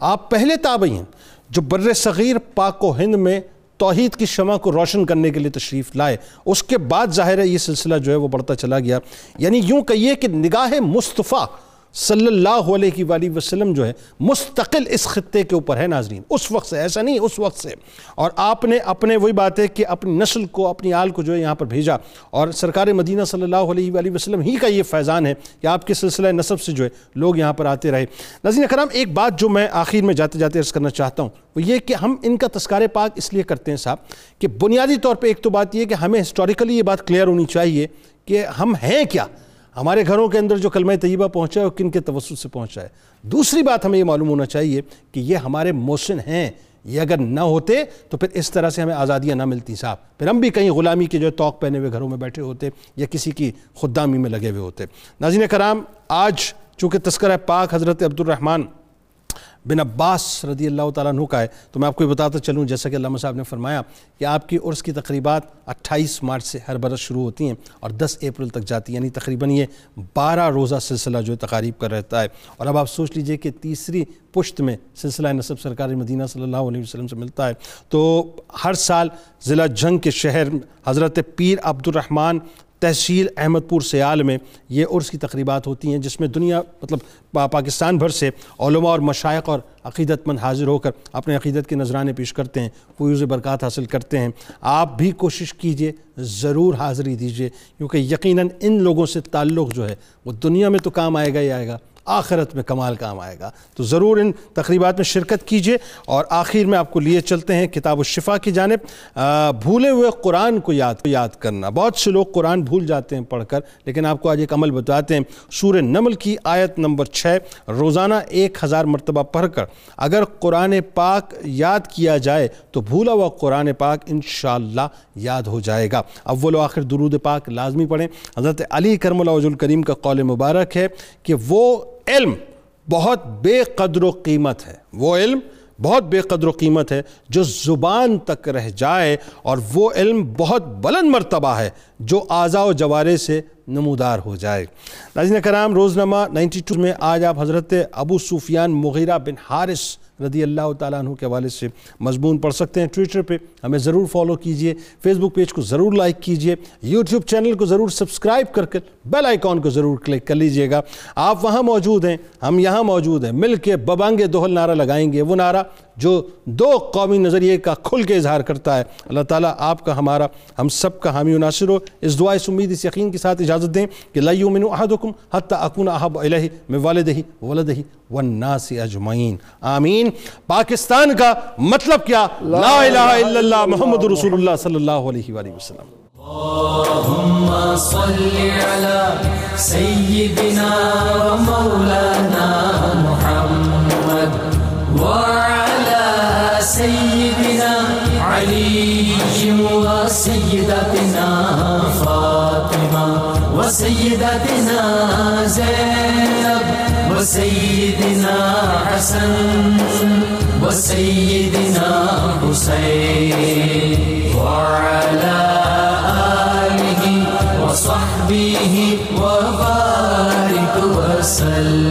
آپ پہلے تابعی ہیں جو بر صغیر پاک و ہند میں توحید کی شمع کو روشن کرنے کے لیے تشریف لائے۔ اس کے بعد ظاہر ہے یہ سلسلہ جو ہے وہ بڑھتا چلا گیا۔ یعنی یوں کہیے کہ نگاہ مصطفیٰ صلی اللہ علیہ وآلہ وسلم جو ہے، مستقل اس خطے کے اوپر ہے ناظرین۔ اس وقت سے، ایسا نہیں، اس وقت سے۔ اور آپ نے اپنے وہی بات ہے کہ اپنی نسل کو، اپنی آل کو جو ہے یہاں پر بھیجا۔ اور سرکار مدینہ صلی اللہ علیہ وآلہ وسلم ہی کا یہ فیضان ہے کہ آپ کے سلسلہ نصب سے جو ہے لوگ یہاں پر آتے رہے۔ ناظرین اکرام، ایک بات جو میں آخر میں جاتے جاتے عرض کرنا چاہتا ہوں، وہ یہ کہ ہم ان کا تذکار پاک اس لیے کرتے ہیں صاحب کہ بنیادی طور پہ ایک تو بات یہ کہ ہمیں ہسٹوریکلی یہ بات کلیئر ہونی چاہیے کہ ہم ہیں کیا؟ ہمارے گھروں کے اندر جو کلمہ طیبہ پہنچا ہے وہ کن کے توسط سے پہنچا ہے؟ دوسری بات ہمیں یہ معلوم ہونا چاہیے کہ یہ ہمارے محسن ہیں۔ یہ اگر نہ ہوتے تو پھر اس طرح سے ہمیں آزادیاں نہ ملتی صاحب۔ پھر ہم بھی کہیں غلامی کے جو توق پہنے ہوئے گھروں میں بیٹھے ہوتے یا کسی کی خدامی میں لگے ہوئے ہوتے۔ ناظرین کرام، آج چونکہ تذکرہ پاک حضرت عبد الرحمن بن عباس رضی اللہ تعالیٰ عنہ کا ہے۔ تو میں آپ کو یہ بتاتا چلوں، جیسا کہ علامہ صاحب نے فرمایا کہ آپ کی عرس کی تقریبات اٹھائیس مارچ سے ہر برس شروع ہوتی ہیں اور دس اپریل تک جاتی ہیں۔ یعنی تقریباً یہ بارہ روزہ سلسلہ جو ہے تقاریب کر رہتا ہے۔ اور اب آپ سوچ لیجیے کہ تیسری پشت میں سلسلہ نصب سرکار مدینہ صلی اللہ علیہ وسلم سے ملتا ہے۔ تو ہر سال ضلع جنگ کے شہر حضرت پیر عبد الرحمن تحصیل احمد پور سیال میں یہ عرس کی تقریبات ہوتی ہیں، جس میں دنیا مطلب پاکستان بھر سے علماء اور مشائق اور عقیدت مند حاضر ہو کر اپنے عقیدت کے نذرانے پیش کرتے ہیں، فیوز برکات حاصل کرتے ہیں۔ آپ بھی کوشش کیجیے، ضرور حاضری دیجیے، کیونکہ یقیناً ان لوگوں سے تعلق جو ہے وہ دنیا میں تو کام آئے گا ہی آئے گا۔ آخرت میں کمال کام آئے گا۔ تو ضرور ان تقریبات میں شرکت کیجیے اور آخر میں آپ کو لیے چلتے ہیں کتاب الشفا کی جانب۔ بھولے ہوئے قرآن کو یاد یاد کرنا۔ بہت سے لوگ قرآن بھول جاتے ہیں پڑھ کر، لیکن آپ کو آج ایک عمل بتاتے ہیں۔ سورہ نمل کی آیت نمبر چھ، روزانہ ایک ہزار مرتبہ پڑھ کر۔ اگر قرآن پاک یاد کیا جائے، تو بھولا ہوا قرآن پاک انشاءاللہ یاد ہو جائے گا۔ اول و آخر درود پاک لازمی پڑھیں۔ حضرت علی کرم اللہ وجہ الکریم کا قول مبارک ہے کہ وہ علم بہت بے قدر و قیمت ہے۔ وہ علم بہت بے قدر و قیمت ہے جو زبان تک رہ جائے اور وہ علم بہت بلند مرتبہ ہے جو اعضاء و جوارے سے نمودار ہو جائے۔ ناظرین کرام، روزنامہ نائنٹی ٹو میں آج آپ حضرت ابو سفیان مغیرہ بن حارث رضی اللہ تعالیٰ عنہ کے حوالے سے مضمون پڑھ سکتے ہیں۔ ٹویٹر پہ ہمیں ضرور فالو کیجیے۔ فیس بک پیج کو ضرور لائک کیجیے۔ یوٹیوب چینل کو ضرور سبسکرائب کر کے بیل آئیکن کو ضرور کلک کر لیجیے گا۔ آپ وہاں موجود ہیں، ہم یہاں موجود ہیں۔ مل کے ببانگے دوہل نعرہ لگائیں گے۔ وہ نعرہ جو دو قومی نظریے کا کھل کے اظہار کرتا ہے۔ اللہ تعالیٰ آپ کا ہمارا، ہم سب کا حامی و ناصر ہو۔ اس دعا، اس امید، اس یقین کے ساتھ اجازت دیں کہ لا یومن احدکم حتی اکون احب الیہ من والدہ ولدہ والناس اجمعین۔ آمین۔ پاکستان کا مطلب کیا؟ لا الہ الا اللہ محمد رسول اللہ صلی اللہ علیہ وآلہ وسلم۔ اللهم صل على سيدنا ومولانا محمد وعلى سيدنا علي وسيدتنا فاطمة وسيدتنا زينب وسيدنا حسن و وسيدنا حسين وعلى آله وصحبه وبارك وسلم وبارك